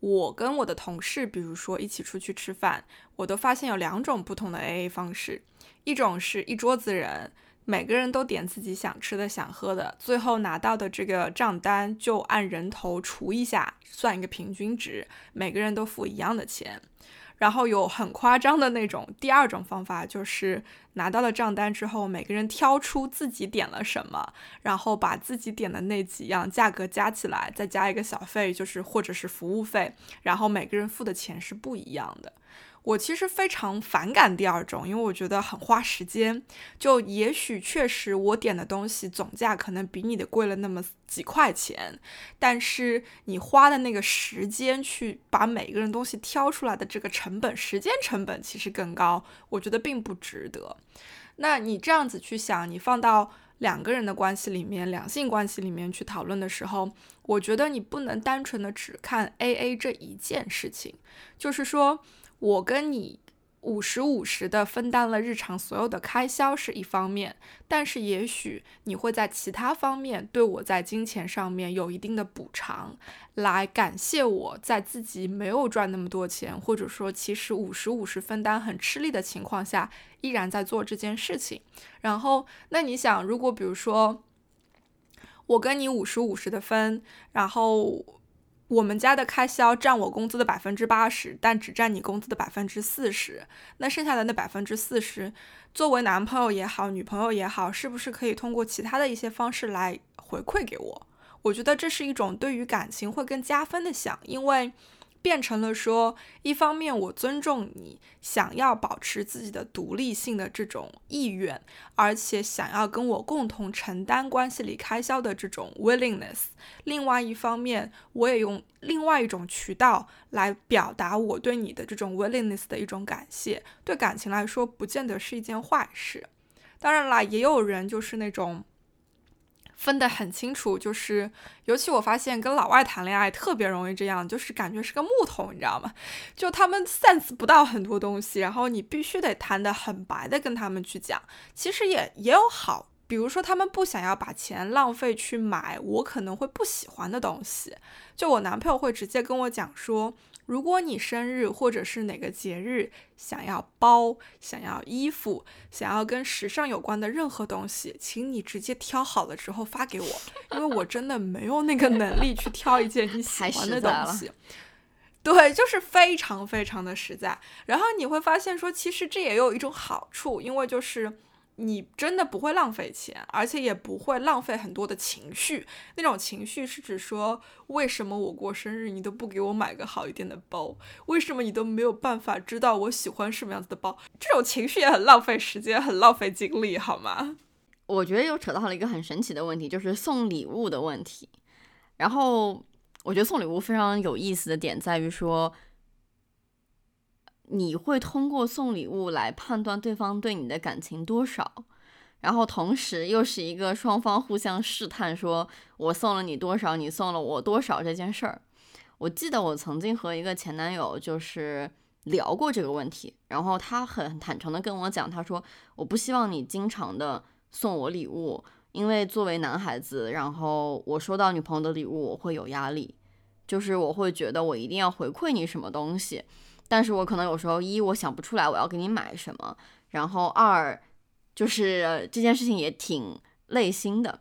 我跟我的同事，比如说一起出去吃饭，我都发现有两种不同的 AA 方式，一种是一桌子人，每个人都点自己想吃的、想喝的，最后拿到的这个账单就按人头除一下，算一个平均值，每个人都付一样的钱。然后有很夸张的那种，第二种方法就是拿到了账单之后，每个人挑出自己点了什么，然后把自己点的那几样价格加起来，再加一个小费，就是或者是服务费，然后每个人付的钱是不一样的。我其实非常反感第二种，因为我觉得很花时间。就也许确实我点的东西总价可能比你的贵了那么几块钱，但是你花的那个时间去把每个人东西挑出来的这个成本，时间成本其实更高，我觉得并不值得。那你这样子去想，你放到两个人的关系里面，两性关系里面去讨论的时候，我觉得你不能单纯的只看 A A 这一件事情，就是说。我跟你五十五十的分担了日常所有的开销是一方面，但是也许你会在其他方面对我在金钱上面有一定的补偿，来感谢我在自己没有赚那么多钱，或者说其实五十五十分担很吃力的情况下，依然在做这件事情。然后，那你想，如果比如说我跟你五十五十的分，然后。我们家的开销占我工资的百分之八十，但只占你工资的百分之四十。那剩下的那百分之四十，作为男朋友也好，女朋友也好，是不是可以通过其他的一些方式来回馈给我？我觉得这是一种对于感情会更加分的想，因为变成了说，一方面我尊重你想要保持自己的独立性的这种意愿，而且想要跟我共同承担关系里开销的这种 willingness；另外一方面，我也用另外一种渠道来表达我对你的这种 willingness 的一种感谢。对感情来说，不见得是一件坏事。当然啦，也有人就是那种。分得很清楚，就是尤其我发现跟老外谈恋爱特别容易这样，就是感觉是个木头，你知道吗？就他们 sense 不到很多东西，然后你必须得谈得很白的跟他们去讲。其实也也有好，比如说他们不想要把钱浪费去买我可能会不喜欢的东西，就我男朋友会直接跟我讲说。如果你生日或者是哪个节日想要包、想要衣服、想要跟时尚有关的任何东西，请你直接挑好了之后发给我，*laughs* 因为我真的没有那个能力去挑一件你喜欢的东西。对，就是非常非常的实在。然后你会发现说，其实这也有一种好处，因为就是。你真的不会浪费钱，而且也不会浪费很多的情绪。那种情绪是指说，为什么我过生日你都不给我买个好一点的包？为什么你都没有办法知道我喜欢什么样子的包？这种情绪也很浪费时间，很浪费精力，好吗？我觉得又扯到了一个很神奇的问题，就是送礼物的问题。然后我觉得送礼物非常有意思的点在于说。你会通过送礼物来判断对方对你的感情多少，然后同时又是一个双方互相试探，说我送了你多少，你送了我多少这件事儿。我记得我曾经和一个前男友就是聊过这个问题，然后他很坦诚的跟我讲，他说我不希望你经常的送我礼物，因为作为男孩子，然后我收到女朋友的礼物我会有压力，就是我会觉得我一定要回馈你什么东西。但是我可能有时候一我想不出来我要给你买什么，然后二就是这件事情也挺累心的。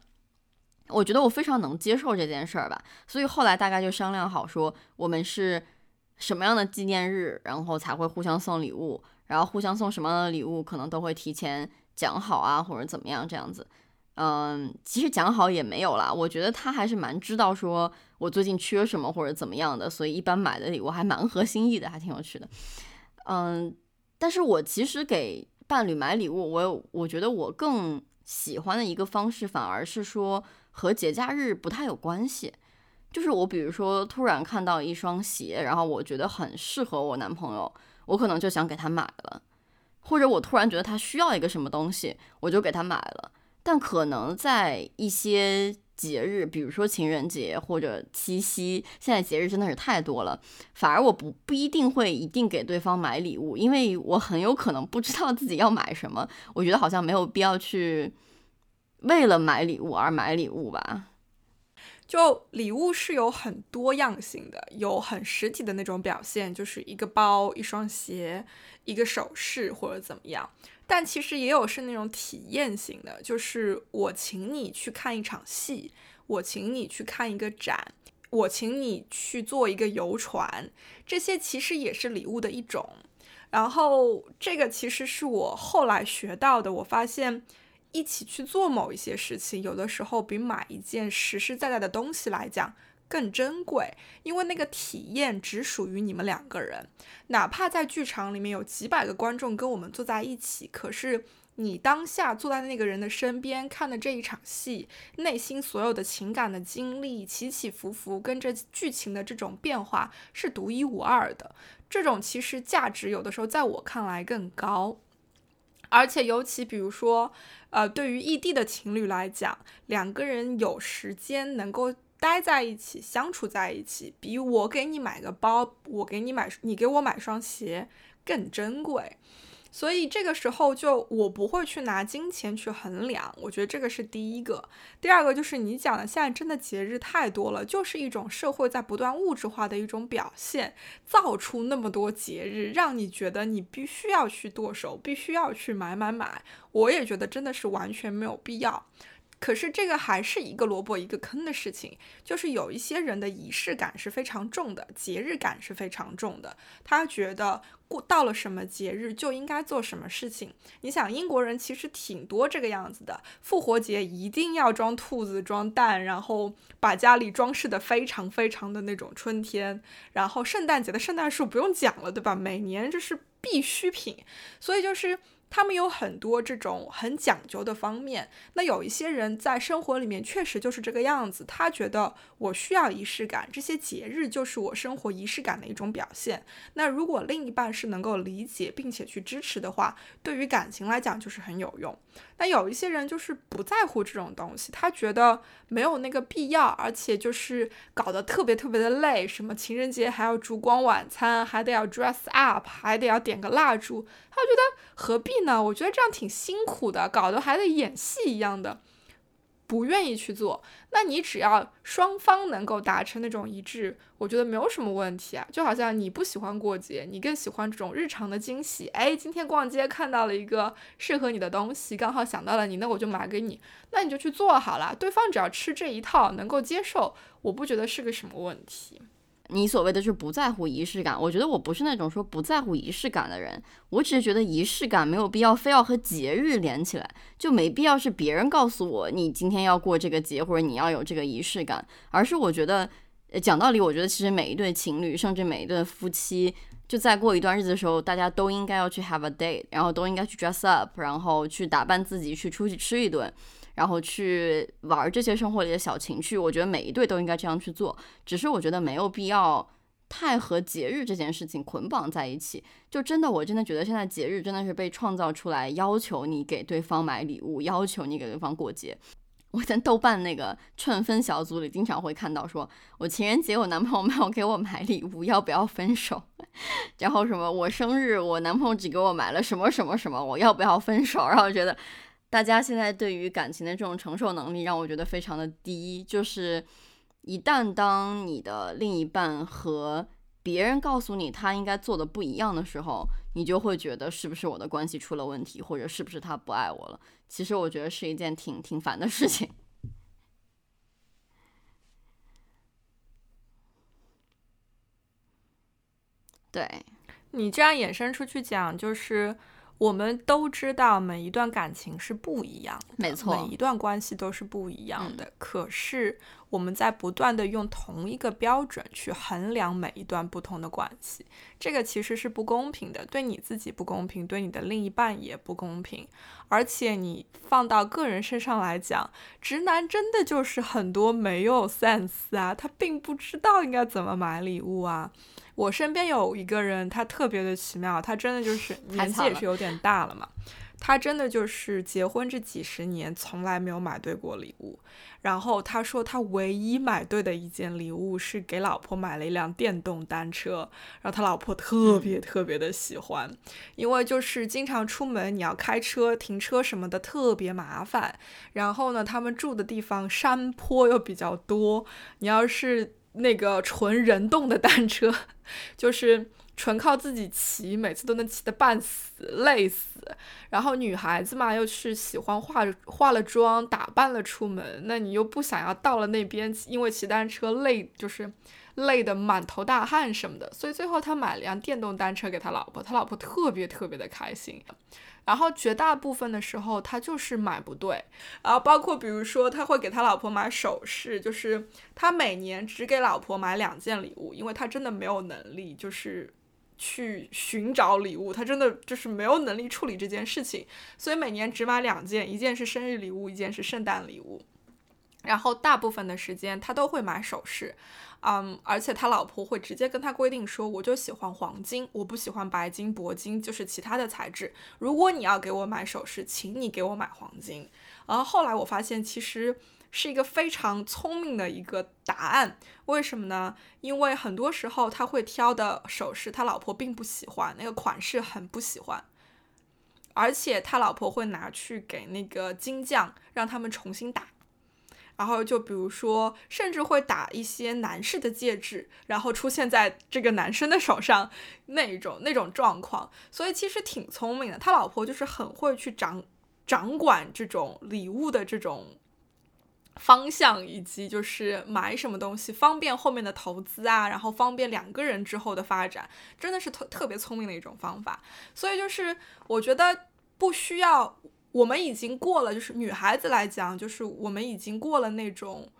我觉得我非常能接受这件事儿吧，所以后来大概就商量好说我们是什么样的纪念日，然后才会互相送礼物，然后互相送什么样的礼物可能都会提前讲好啊，或者怎么样这样子。嗯，其实讲好也没有啦。我觉得他还是蛮知道说我最近缺什么或者怎么样的，所以一般买的礼物还蛮合心意的，还挺有趣的。嗯，但是我其实给伴侣买礼物，我我觉得我更喜欢的一个方式，反而是说和节假日不太有关系。就是我比如说突然看到一双鞋，然后我觉得很适合我男朋友，我可能就想给他买了，或者我突然觉得他需要一个什么东西，我就给他买了。但可能在一些节日，比如说情人节或者七夕，现在节日真的是太多了，反而我不不一定会一定给对方买礼物，因为我很有可能不知道自己要买什么。我觉得好像没有必要去为了买礼物而买礼物吧。就礼物是有很多样性的，有很实体的那种表现，就是一个包、一双鞋、一个首饰或者怎么样。但其实也有是那种体验型的，就是我请你去看一场戏，我请你去看一个展，我请你去坐一个游船，这些其实也是礼物的一种。然后这个其实是我后来学到的，我发现一起去做某一些事情，有的时候比买一件实实在在的东西来讲。更珍贵，因为那个体验只属于你们两个人。哪怕在剧场里面有几百个观众跟我们坐在一起，可是你当下坐在那个人的身边看的这一场戏，内心所有的情感的经历起起伏伏，跟着剧情的这种变化是独一无二的。这种其实价值有的时候在我看来更高。而且尤其比如说，呃，对于异地的情侣来讲，两个人有时间能够。待在一起，相处在一起，比我给你买个包，我给你买，你给我买双鞋更珍贵。所以这个时候，就我不会去拿金钱去衡量。我觉得这个是第一个。第二个就是你讲的，现在真的节日太多了，就是一种社会在不断物质化的一种表现，造出那么多节日，让你觉得你必须要去剁手，必须要去买买买。我也觉得真的是完全没有必要。可是这个还是一个萝卜一个坑的事情，就是有一些人的仪式感是非常重的，节日感是非常重的。他觉得过到了什么节日就应该做什么事情。你想，英国人其实挺多这个样子的，复活节一定要装兔子、装蛋，然后把家里装饰的非常非常的那种春天。然后圣诞节的圣诞树不用讲了，对吧？每年这是必需品，所以就是。他们有很多这种很讲究的方面，那有一些人在生活里面确实就是这个样子，他觉得我需要仪式感，这些节日就是我生活仪式感的一种表现。那如果另一半是能够理解并且去支持的话，对于感情来讲就是很有用。那有一些人就是不在乎这种东西，他觉得没有那个必要，而且就是搞得特别特别的累，什么情人节还要烛光晚餐，还得要 dress up，还得要点个蜡烛，他觉得何必呢？我觉得这样挺辛苦的，搞得还得演戏一样的。不愿意去做，那你只要双方能够达成那种一致，我觉得没有什么问题啊。就好像你不喜欢过节，你更喜欢这种日常的惊喜。哎，今天逛街看到了一个适合你的东西，刚好想到了你，那我就买给你，那你就去做好了。对方只要吃这一套，能够接受，我不觉得是个什么问题。你所谓的就是不在乎仪式感，我觉得我不是那种说不在乎仪式感的人，我只是觉得仪式感没有必要非要和节日连起来，就没必要是别人告诉我你今天要过这个节或者你要有这个仪式感，而是我觉得讲道理，我觉得其实每一对情侣，甚至每一对夫妻，就在过一段日子的时候，大家都应该要去 have a date，然后都应该去 dress up，然后去打扮自己，去出去吃一顿。然后去玩这些生活里的小情趣，我觉得每一对都应该这样去做。只是我觉得没有必要太和节日这件事情捆绑在一起。就真的，我真的觉得现在节日真的是被创造出来，要求你给对方买礼物，要求你给对方过节。我在豆瓣那个劝分小组里经常会看到，说我情人节我男朋友没有给我买礼物，要不要分手？*laughs* 然后什么我生日我男朋友只给我买了什么什么什么，我要不要分手？然后觉得。大家现在对于感情的这种承受能力，让我觉得非常的低。就是一旦当你的另一半和别人告诉你他应该做的不一样的时候，你就会觉得是不是我的关系出了问题，或者是不是他不爱我了？其实我觉得是一件挺挺烦的事情。*laughs* 对你这样衍生出去讲，就是。我们都知道每一段感情是不一样的，没错，每一段关系都是不一样的。可是我们在不断的用同一个标准去衡量每一段不同的关系，这个其实是不公平的，对你自己不公平，对你的另一半也不公平。而且你放到个人身上来讲，直男真的就是很多没有 sense 啊，他并不知道应该怎么买礼物啊。我身边有一个人，他特别的奇妙，他真的就是 *laughs* 年纪也是有点大了嘛，他真的就是结婚这几十年从来没有买对过礼物。然后他说他唯一买对的一件礼物是给老婆买了一辆电动单车，然后他老婆特别特别的喜欢，因为就是经常出门你要开车停车什么的特别麻烦。然后呢，他们住的地方山坡又比较多，你要是。那个纯人动的单车，就是纯靠自己骑，每次都能骑得半死累死。然后女孩子嘛，又是喜欢化化了妆、打扮了出门，那你又不想要到了那边，因为骑单车累，就是累得满头大汗什么的。所以最后他买了辆电动单车给他老婆，他老婆特别特别的开心。然后绝大部分的时候，他就是买不对，然后包括比如说，他会给他老婆买首饰，就是他每年只给老婆买两件礼物，因为他真的没有能力，就是去寻找礼物，他真的就是没有能力处理这件事情，所以每年只买两件，一件是生日礼物，一件是圣诞礼物。然后大部分的时间他都会买首饰，嗯，而且他老婆会直接跟他规定说，我就喜欢黄金，我不喜欢白金、铂金，就是其他的材质。如果你要给我买首饰，请你给我买黄金。然后后来我发现，其实是一个非常聪明的一个答案。为什么呢？因为很多时候他会挑的首饰，他老婆并不喜欢，那个款式很不喜欢，而且他老婆会拿去给那个金匠，让他们重新打。然后就比如说，甚至会打一些男士的戒指，然后出现在这个男生的手上那一种那种状况，所以其实挺聪明的。他老婆就是很会去掌掌管这种礼物的这种方向，以及就是买什么东西方便后面的投资啊，然后方便两个人之后的发展，真的是特特别聪明的一种方法。所以就是我觉得不需要，我们已经过了，就是女孩子来讲，就是我们已经过了那种，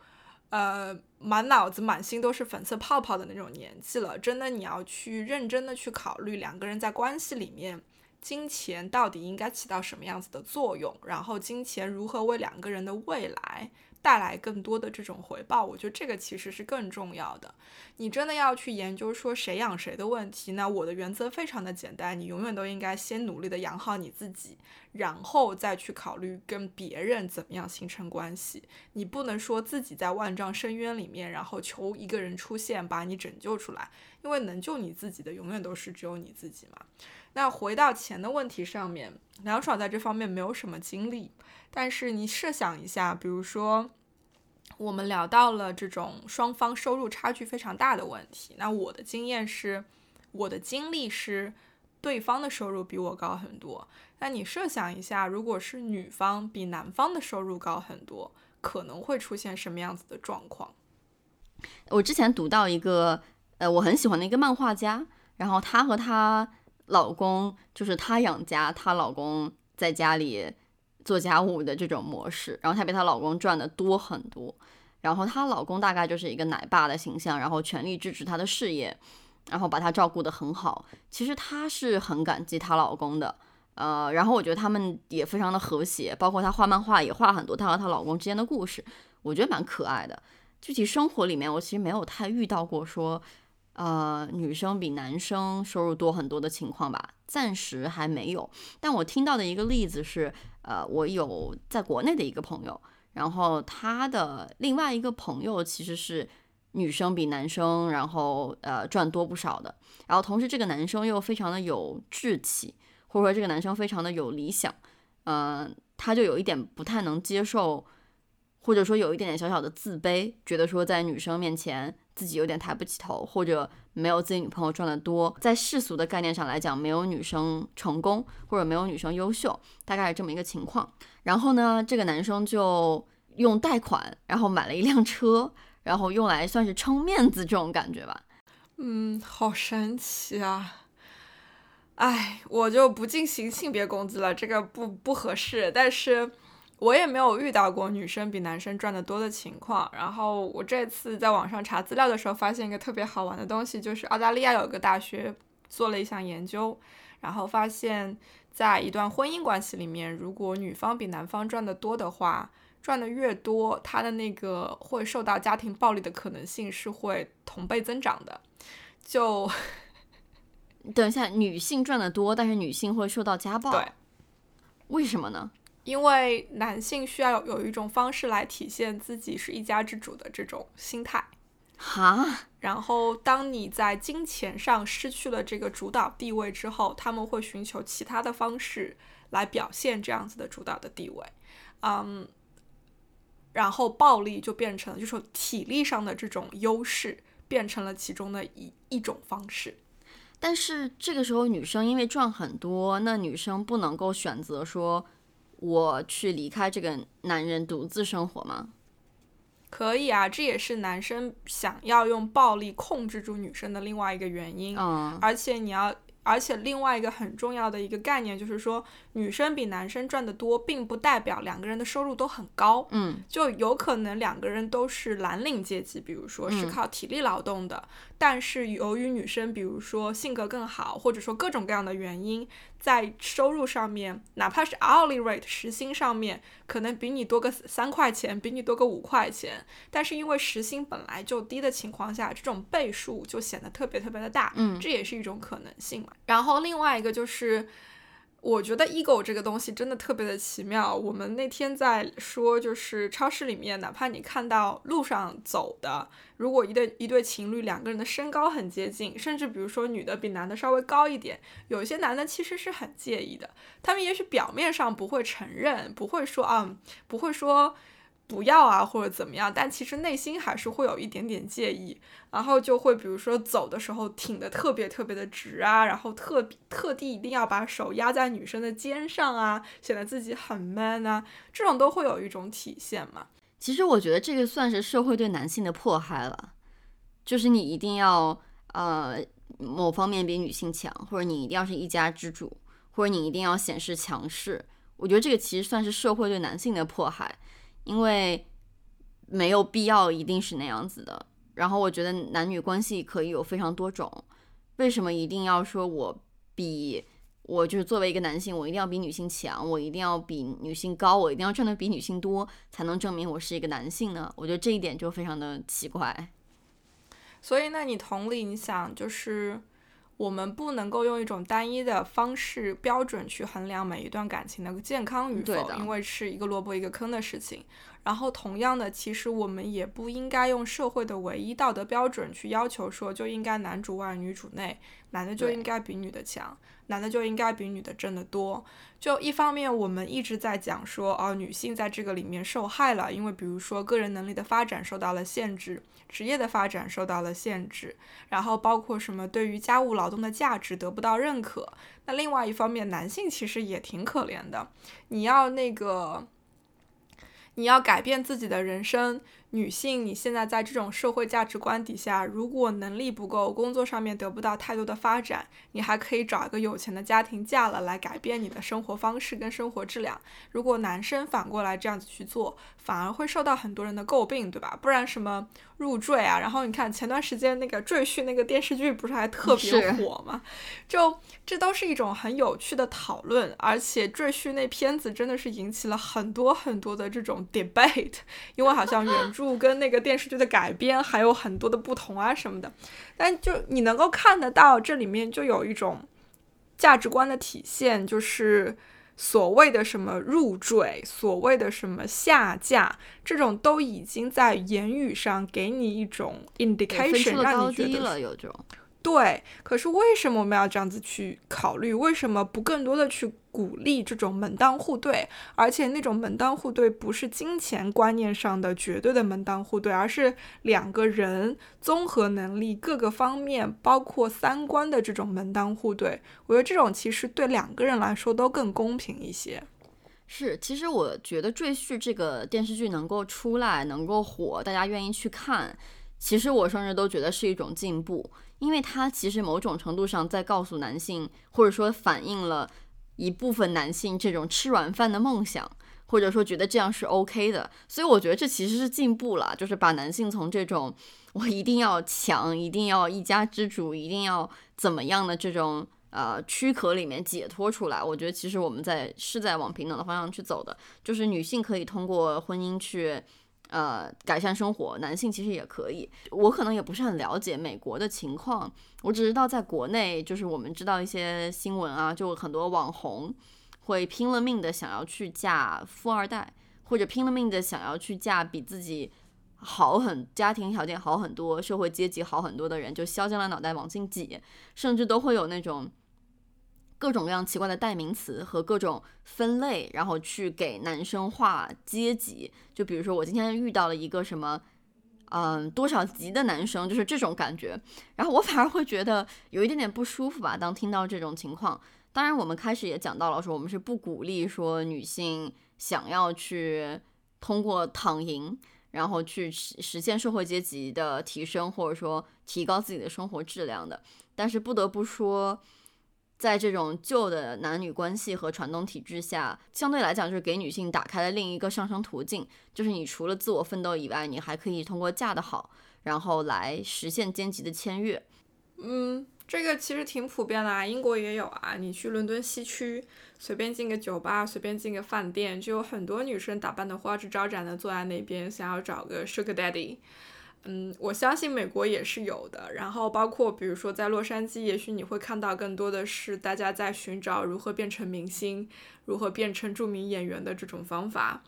呃，满脑子满心都是粉色泡泡的那种年纪了。真的，你要去认真的去考虑两个人在关系里面。金钱到底应该起到什么样子的作用？然后金钱如何为两个人的未来带来更多的这种回报？我觉得这个其实是更重要的。你真的要去研究说谁养谁的问题，那我的原则非常的简单，你永远都应该先努力的养好你自己，然后再去考虑跟别人怎么样形成关系。你不能说自己在万丈深渊里面，然后求一个人出现把你拯救出来，因为能救你自己的永远都是只有你自己嘛。那回到钱的问题上面，梁爽在这方面没有什么经历，但是你设想一下，比如说我们聊到了这种双方收入差距非常大的问题，那我的经验是，我的经历是对方的收入比我高很多。那你设想一下，如果是女方比男方的收入高很多，可能会出现什么样子的状况？我之前读到一个，呃，我很喜欢的一个漫画家，然后她和她。老公就是她养家，她老公在家里做家务的这种模式，然后她比她老公赚的多很多，然后她老公大概就是一个奶爸的形象，然后全力支持她的事业，然后把她照顾得很好。其实她是很感激她老公的，呃，然后我觉得他们也非常的和谐，包括她画漫画也画很多她和她老公之间的故事，我觉得蛮可爱的。具体生活里面，我其实没有太遇到过说。呃，女生比男生收入多很多的情况吧，暂时还没有。但我听到的一个例子是，呃，我有在国内的一个朋友，然后他的另外一个朋友其实是女生比男生，然后呃赚多不少的。然后同时这个男生又非常的有志气，或者说这个男生非常的有理想，嗯，他就有一点不太能接受，或者说有一点点小小的自卑，觉得说在女生面前。自己有点抬不起头，或者没有自己女朋友赚的多，在世俗的概念上来讲，没有女生成功，或者没有女生优秀，大概是这么一个情况。然后呢，这个男生就用贷款，然后买了一辆车，然后用来算是撑面子这种感觉吧。嗯，好神奇啊！哎，我就不进行性别攻击了，这个不不合适，但是。我也没有遇到过女生比男生赚的多的情况。然后我这次在网上查资料的时候，发现一个特别好玩的东西，就是澳大利亚有个大学做了一项研究，然后发现，在一段婚姻关系里面，如果女方比男方赚的多的话，赚的越多，她的那个会受到家庭暴力的可能性是会同倍增长的。就等一下，女性赚的多，但是女性会受到家暴，对，为什么呢？因为男性需要有一种方式来体现自己是一家之主的这种心态，哈。然后当你在金钱上失去了这个主导地位之后，他们会寻求其他的方式来表现这样子的主导的地位，嗯。然后暴力就变成了，就是体力上的这种优势变成了其中的一一种方式。但是这个时候，女生因为赚很多，那女生不能够选择说。我去离开这个男人独自生活吗？可以啊，这也是男生想要用暴力控制住女生的另外一个原因。嗯，而且你要。而且另外一个很重要的一个概念就是说，女生比男生赚的多，并不代表两个人的收入都很高。嗯，就有可能两个人都是蓝领阶级，比如说是靠体力劳动的，但是由于女生比如说性格更好，或者说各种各样的原因，在收入上面，哪怕是 hourly rate 时薪上面，可能比你多个三块钱，比你多个五块钱，但是因为时薪本来就低的情况下，这种倍数就显得特别特别的大。嗯，这也是一种可能性嘛。然后另外一个就是，我觉得 ego 这个东西真的特别的奇妙。我们那天在说，就是超市里面，哪怕你看到路上走的，如果一对一对情侣两个人的身高很接近，甚至比如说女的比男的稍微高一点，有些男的其实是很介意的。他们也许表面上不会承认，不会说啊，不会说。不要啊，或者怎么样，但其实内心还是会有一点点介意，然后就会比如说走的时候挺得特别特别的直啊，然后特特地一定要把手压在女生的肩上啊，显得自己很 man 啊，这种都会有一种体现嘛。其实我觉得这个算是社会对男性的迫害了，就是你一定要呃某方面比女性强，或者你一定要是一家之主，或者你一定要显示强势。我觉得这个其实算是社会对男性的迫害，因为没有必要一定是那样子的。然后我觉得男女关系可以有非常多种，为什么一定要说我比我就是作为一个男性，我一定要比女性强，我一定要比女性高，我一定要赚的比女性多，才能证明我是一个男性呢？我觉得这一点就非常的奇怪。所以，那你同理，你想就是。我们不能够用一种单一的方式标准去衡量每一段感情的健康与否，因为是一个萝卜一个坑的事情。然后，同样的，其实我们也不应该用社会的唯一道德标准去要求说，就应该男主外女主内，男的就应该比女的强，男的就应该比女的挣得多。就一方面，我们一直在讲说，哦，女性在这个里面受害了，因为比如说个人能力的发展受到了限制。职业的发展受到了限制，然后包括什么对于家务劳动的价值得不到认可。那另外一方面，男性其实也挺可怜的，你要那个，你要改变自己的人生。女性，你现在在这种社会价值观底下，如果能力不够，工作上面得不到太多的发展，你还可以找一个有钱的家庭嫁了，来改变你的生活方式跟生活质量。如果男生反过来这样子去做，反而会受到很多人的诟病，对吧？不然什么入赘啊？然后你看前段时间那个《赘婿》那个电视剧不是还特别火吗？就这都是一种很有趣的讨论，而且《赘婿》那片子真的是引起了很多很多的这种 debate，因为好像原著。跟那个电视剧的改编还有很多的不同啊什么的，但就你能够看得到这里面就有一种价值观的体现，就是所谓的什么入赘，所谓的什么下嫁，这种都已经在言语上给你一种 indication，让你觉得有这种。对，可是为什么我们要这样子去考虑？为什么不更多的去鼓励这种门当户对？而且那种门当户对不是金钱观念上的绝对的门当户对，而是两个人综合能力各个方面，包括三观的这种门当户对。我觉得这种其实对两个人来说都更公平一些。是，其实我觉得《赘婿》这个电视剧能够出来，能够火，大家愿意去看，其实我甚至都觉得是一种进步。因为它其实某种程度上在告诉男性，或者说反映了一部分男性这种吃软饭的梦想，或者说觉得这样是 OK 的，所以我觉得这其实是进步了，就是把男性从这种我一定要强、一定要一家之主、一定要怎么样的这种呃躯壳里面解脱出来。我觉得其实我们在是在往平等的方向去走的，就是女性可以通过婚姻去。呃，改善生活，男性其实也可以。我可能也不是很了解美国的情况，我只知道在国内，就是我们知道一些新闻啊，就很多网红会拼了命的想要去嫁富二代，或者拼了命的想要去嫁比自己好很、家庭条件好很多、社会阶级好很多的人，就削尖了脑袋往进挤，甚至都会有那种。各种各样奇怪的代名词和各种分类，然后去给男生划阶级。就比如说，我今天遇到了一个什么，嗯，多少级的男生，就是这种感觉。然后我反而会觉得有一点点不舒服吧。当听到这种情况，当然我们开始也讲到了，说我们是不鼓励说女性想要去通过躺赢，然后去实实现社会阶级的提升，或者说提高自己的生活质量的。但是不得不说。在这种旧的男女关系和传统体制下，相对来讲就是给女性打开了另一个上升途径，就是你除了自我奋斗以外，你还可以通过嫁得好，然后来实现阶级的签约。嗯，这个其实挺普遍的啊，英国也有啊。你去伦敦西区，随便进个酒吧，随便进个饭店，就有很多女生打扮的花枝招展的坐在那边，想要找个 sugar daddy。嗯，我相信美国也是有的。然后包括比如说在洛杉矶，也许你会看到更多的是大家在寻找如何变成明星、如何变成著名演员的这种方法。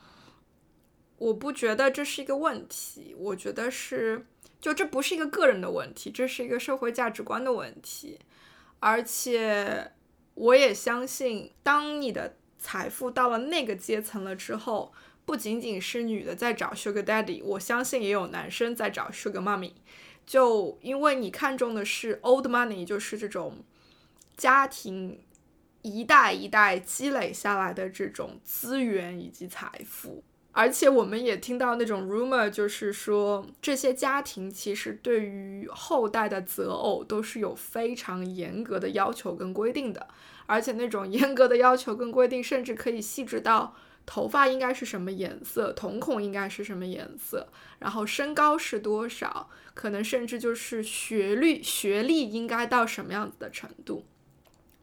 我不觉得这是一个问题，我觉得是就这不是一个个人的问题，这是一个社会价值观的问题。而且我也相信，当你的财富到了那个阶层了之后。不仅仅是女的在找 sugar daddy，我相信也有男生在找 sugar mommy。就因为你看中的是 old money，就是这种家庭一代一代积累下来的这种资源以及财富，而且我们也听到那种 rumor，就是说这些家庭其实对于后代的择偶都是有非常严格的要求跟规定的，而且那种严格的要求跟规定，甚至可以细致到头发应该是什么颜色，瞳孔应该是什么颜色，然后身高是多少，可能甚至就是学历学历应该到什么样子的程度，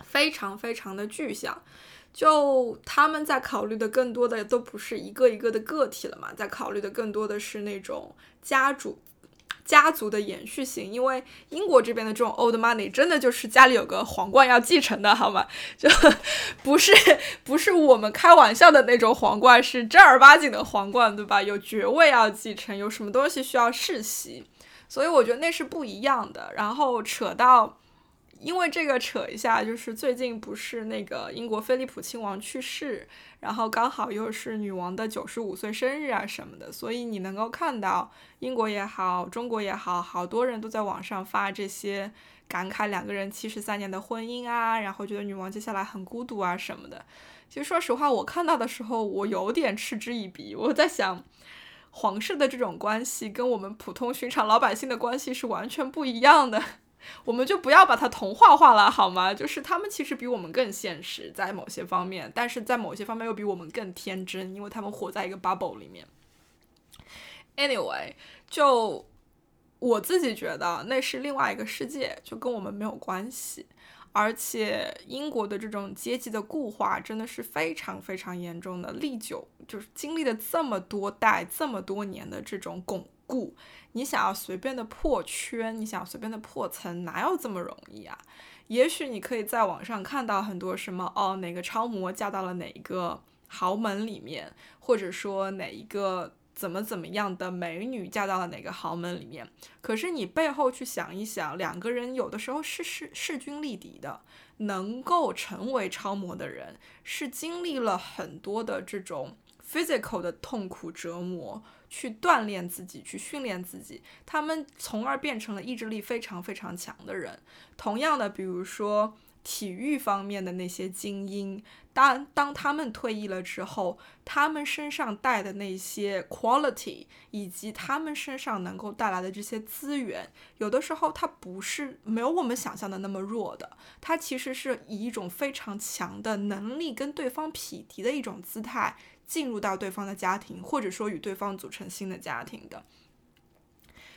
非常非常的具象。就他们在考虑的更多的都不是一个一个的个体了嘛，在考虑的更多的是那种家主家族的延续性。因为英国这边的这种 old money 真的就是家里有个皇冠要继承的好吗？*laughs* 就 *laughs* 不是不是我们开玩笑的那种皇冠，是正儿八经的皇冠，对吧？有爵位要继承，有什么东西需要世袭，所以我觉得那是不一样的。然后扯到。因为这个扯一下，就是最近不是那个英国菲利普亲王去世，然后刚好又是女王的九十五岁生日啊什么的，所以你能够看到英国也好，中国也好，好多人都在网上发这些感慨两个人七十三年的婚姻啊，然后觉得女王接下来很孤独啊什么的。其实说实话，我看到的时候我有点嗤之以鼻，我在想，皇室的这种关系跟我们普通寻常老百姓的关系是完全不一样的。我们就不要把它童话化了，好吗？就是他们其实比我们更现实，在某些方面，但是在某些方面又比我们更天真，因为他们活在一个 bubble 里面。Anyway，就我自己觉得那是另外一个世界，就跟我们没有关系。而且英国的这种阶级的固化真的是非常非常严重的，历久就是经历了这么多代、这么多年的这种巩固。你想要随便的破圈，你想随便的破层，哪有这么容易啊？也许你可以在网上看到很多什么哦，哪个超模嫁到了哪一个豪门里面，或者说哪一个怎么怎么样的美女嫁到了哪个豪门里面。可是你背后去想一想，两个人有的时候是势势均力敌的，能够成为超模的人，是经历了很多的这种 physical 的痛苦折磨。去锻炼自己，去训练自己，他们从而变成了意志力非常非常强的人。同样的，比如说体育方面的那些精英，当当他们退役了之后，他们身上带的那些 quality，以及他们身上能够带来的这些资源，有的时候他不是没有我们想象的那么弱的，他其实是以一种非常强的能力跟对方匹敌的一种姿态。进入到对方的家庭，或者说与对方组成新的家庭的，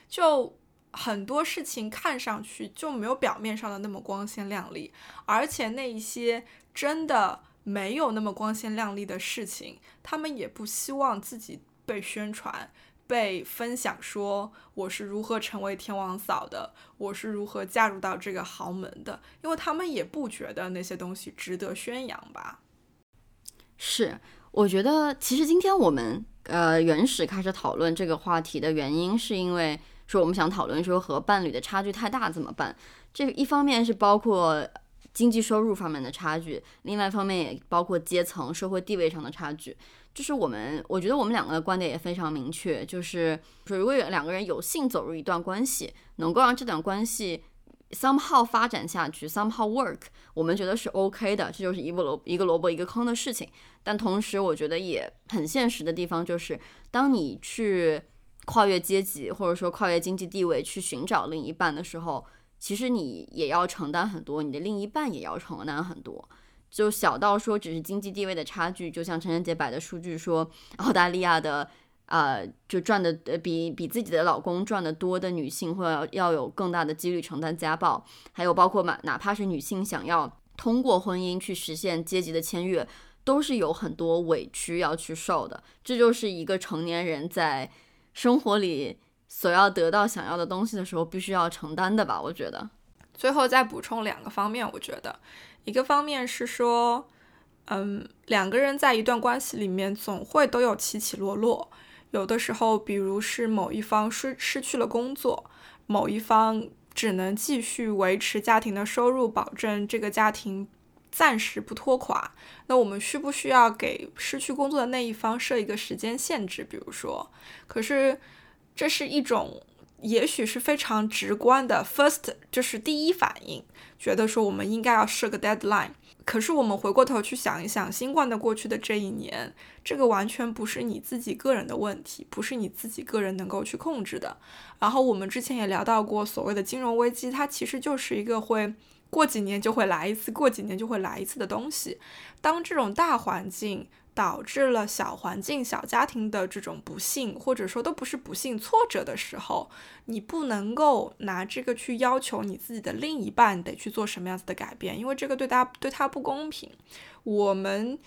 就很多事情看上去就没有表面上的那么光鲜亮丽，而且那一些真的没有那么光鲜亮丽的事情，他们也不希望自己被宣传、被分享，说我是如何成为天王嫂的，我是如何嫁入到这个豪门的，因为他们也不觉得那些东西值得宣扬吧？是。我觉得其实今天我们呃原始开始讨论这个话题的原因，是因为说我们想讨论说和伴侣的差距太大怎么办？这一方面是包括经济收入方面的差距，另外一方面也包括阶层、社会地位上的差距。就是我们我觉得我们两个的观点也非常明确，就是说如果有两个人有幸走入一段关系，能够让这段关系。Somehow 发展下去，somehow work，我们觉得是 OK 的，这就是一个萝一个萝卜一个坑的事情。但同时，我觉得也很现实的地方就是，当你去跨越阶级或者说跨越经济地位去寻找另一半的时候，其实你也要承担很多，你的另一半也要承担很多。就小到说只是经济地位的差距，就像陈晨杰摆的数据说，澳大利亚的。啊，就赚的呃比比自己的老公赚的多的女性，或者要有更大的几率承担家暴，还有包括嘛，哪怕是女性想要通过婚姻去实现阶级的签约，都是有很多委屈要去受的。这就是一个成年人在生活里所要得到想要的东西的时候，必须要承担的吧？我觉得。最后再补充两个方面，我觉得一个方面是说，嗯，两个人在一段关系里面总会都有起起落落。有的时候，比如是某一方失失去了工作，某一方只能继续维持家庭的收入，保证这个家庭暂时不拖垮。那我们需不需要给失去工作的那一方设一个时间限制？比如说，可是这是一种也许是非常直观的 first，就是第一反应，觉得说我们应该要设个 deadline。可是我们回过头去想一想，新冠的过去的这一年，这个完全不是你自己个人的问题，不是你自己个人能够去控制的。然后我们之前也聊到过，所谓的金融危机，它其实就是一个会过几年就会来一次，过几年就会来一次的东西。当这种大环境，导致了小环境、小家庭的这种不幸，或者说都不是不幸、挫折的时候，你不能够拿这个去要求你自己的另一半得去做什么样子的改变，因为这个对他对他不公平。我们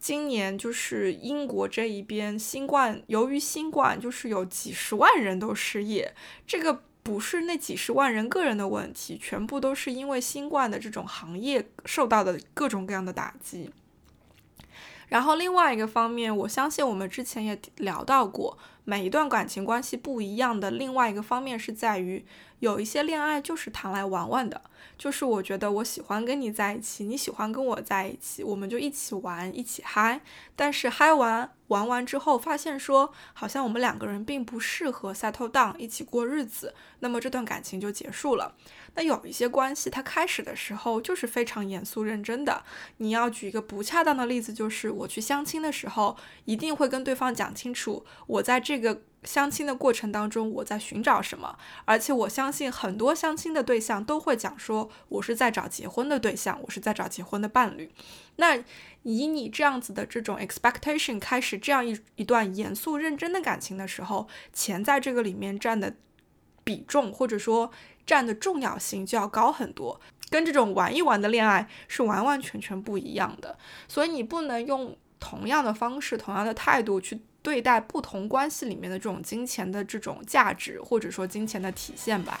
今年就是英国这一边新冠，由于新冠就是有几十万人都失业，这个不是那几十万人个人的问题，全部都是因为新冠的这种行业受到的各种各样的打击。然后另外一个方面，我相信我们之前也聊到过，每一段感情关系不一样的另外一个方面是在于，有一些恋爱就是谈来玩玩的，就是我觉得我喜欢跟你在一起，你喜欢跟我在一起，我们就一起玩，一起嗨。但是嗨完玩完之后，发现说好像我们两个人并不适合 settle down 一起过日子，那么这段感情就结束了。那有一些关系，它开始的时候就是非常严肃认真的。你要举一个不恰当的例子，就是我去相亲的时候，一定会跟对方讲清楚，我在这个相亲的过程当中，我在寻找什么。而且我相信很多相亲的对象都会讲说，我是在找结婚的对象，我是在找结婚的伴侣。那以你这样子的这种 expectation 开始这样一一段严肃认真的感情的时候，钱在这个里面占的比重，或者说。占的重要性就要高很多，跟这种玩一玩的恋爱是完完全全不一样的。所以你不能用同样的方式、同样的态度去对待不同关系里面的这种金钱的这种价值，或者说金钱的体现吧。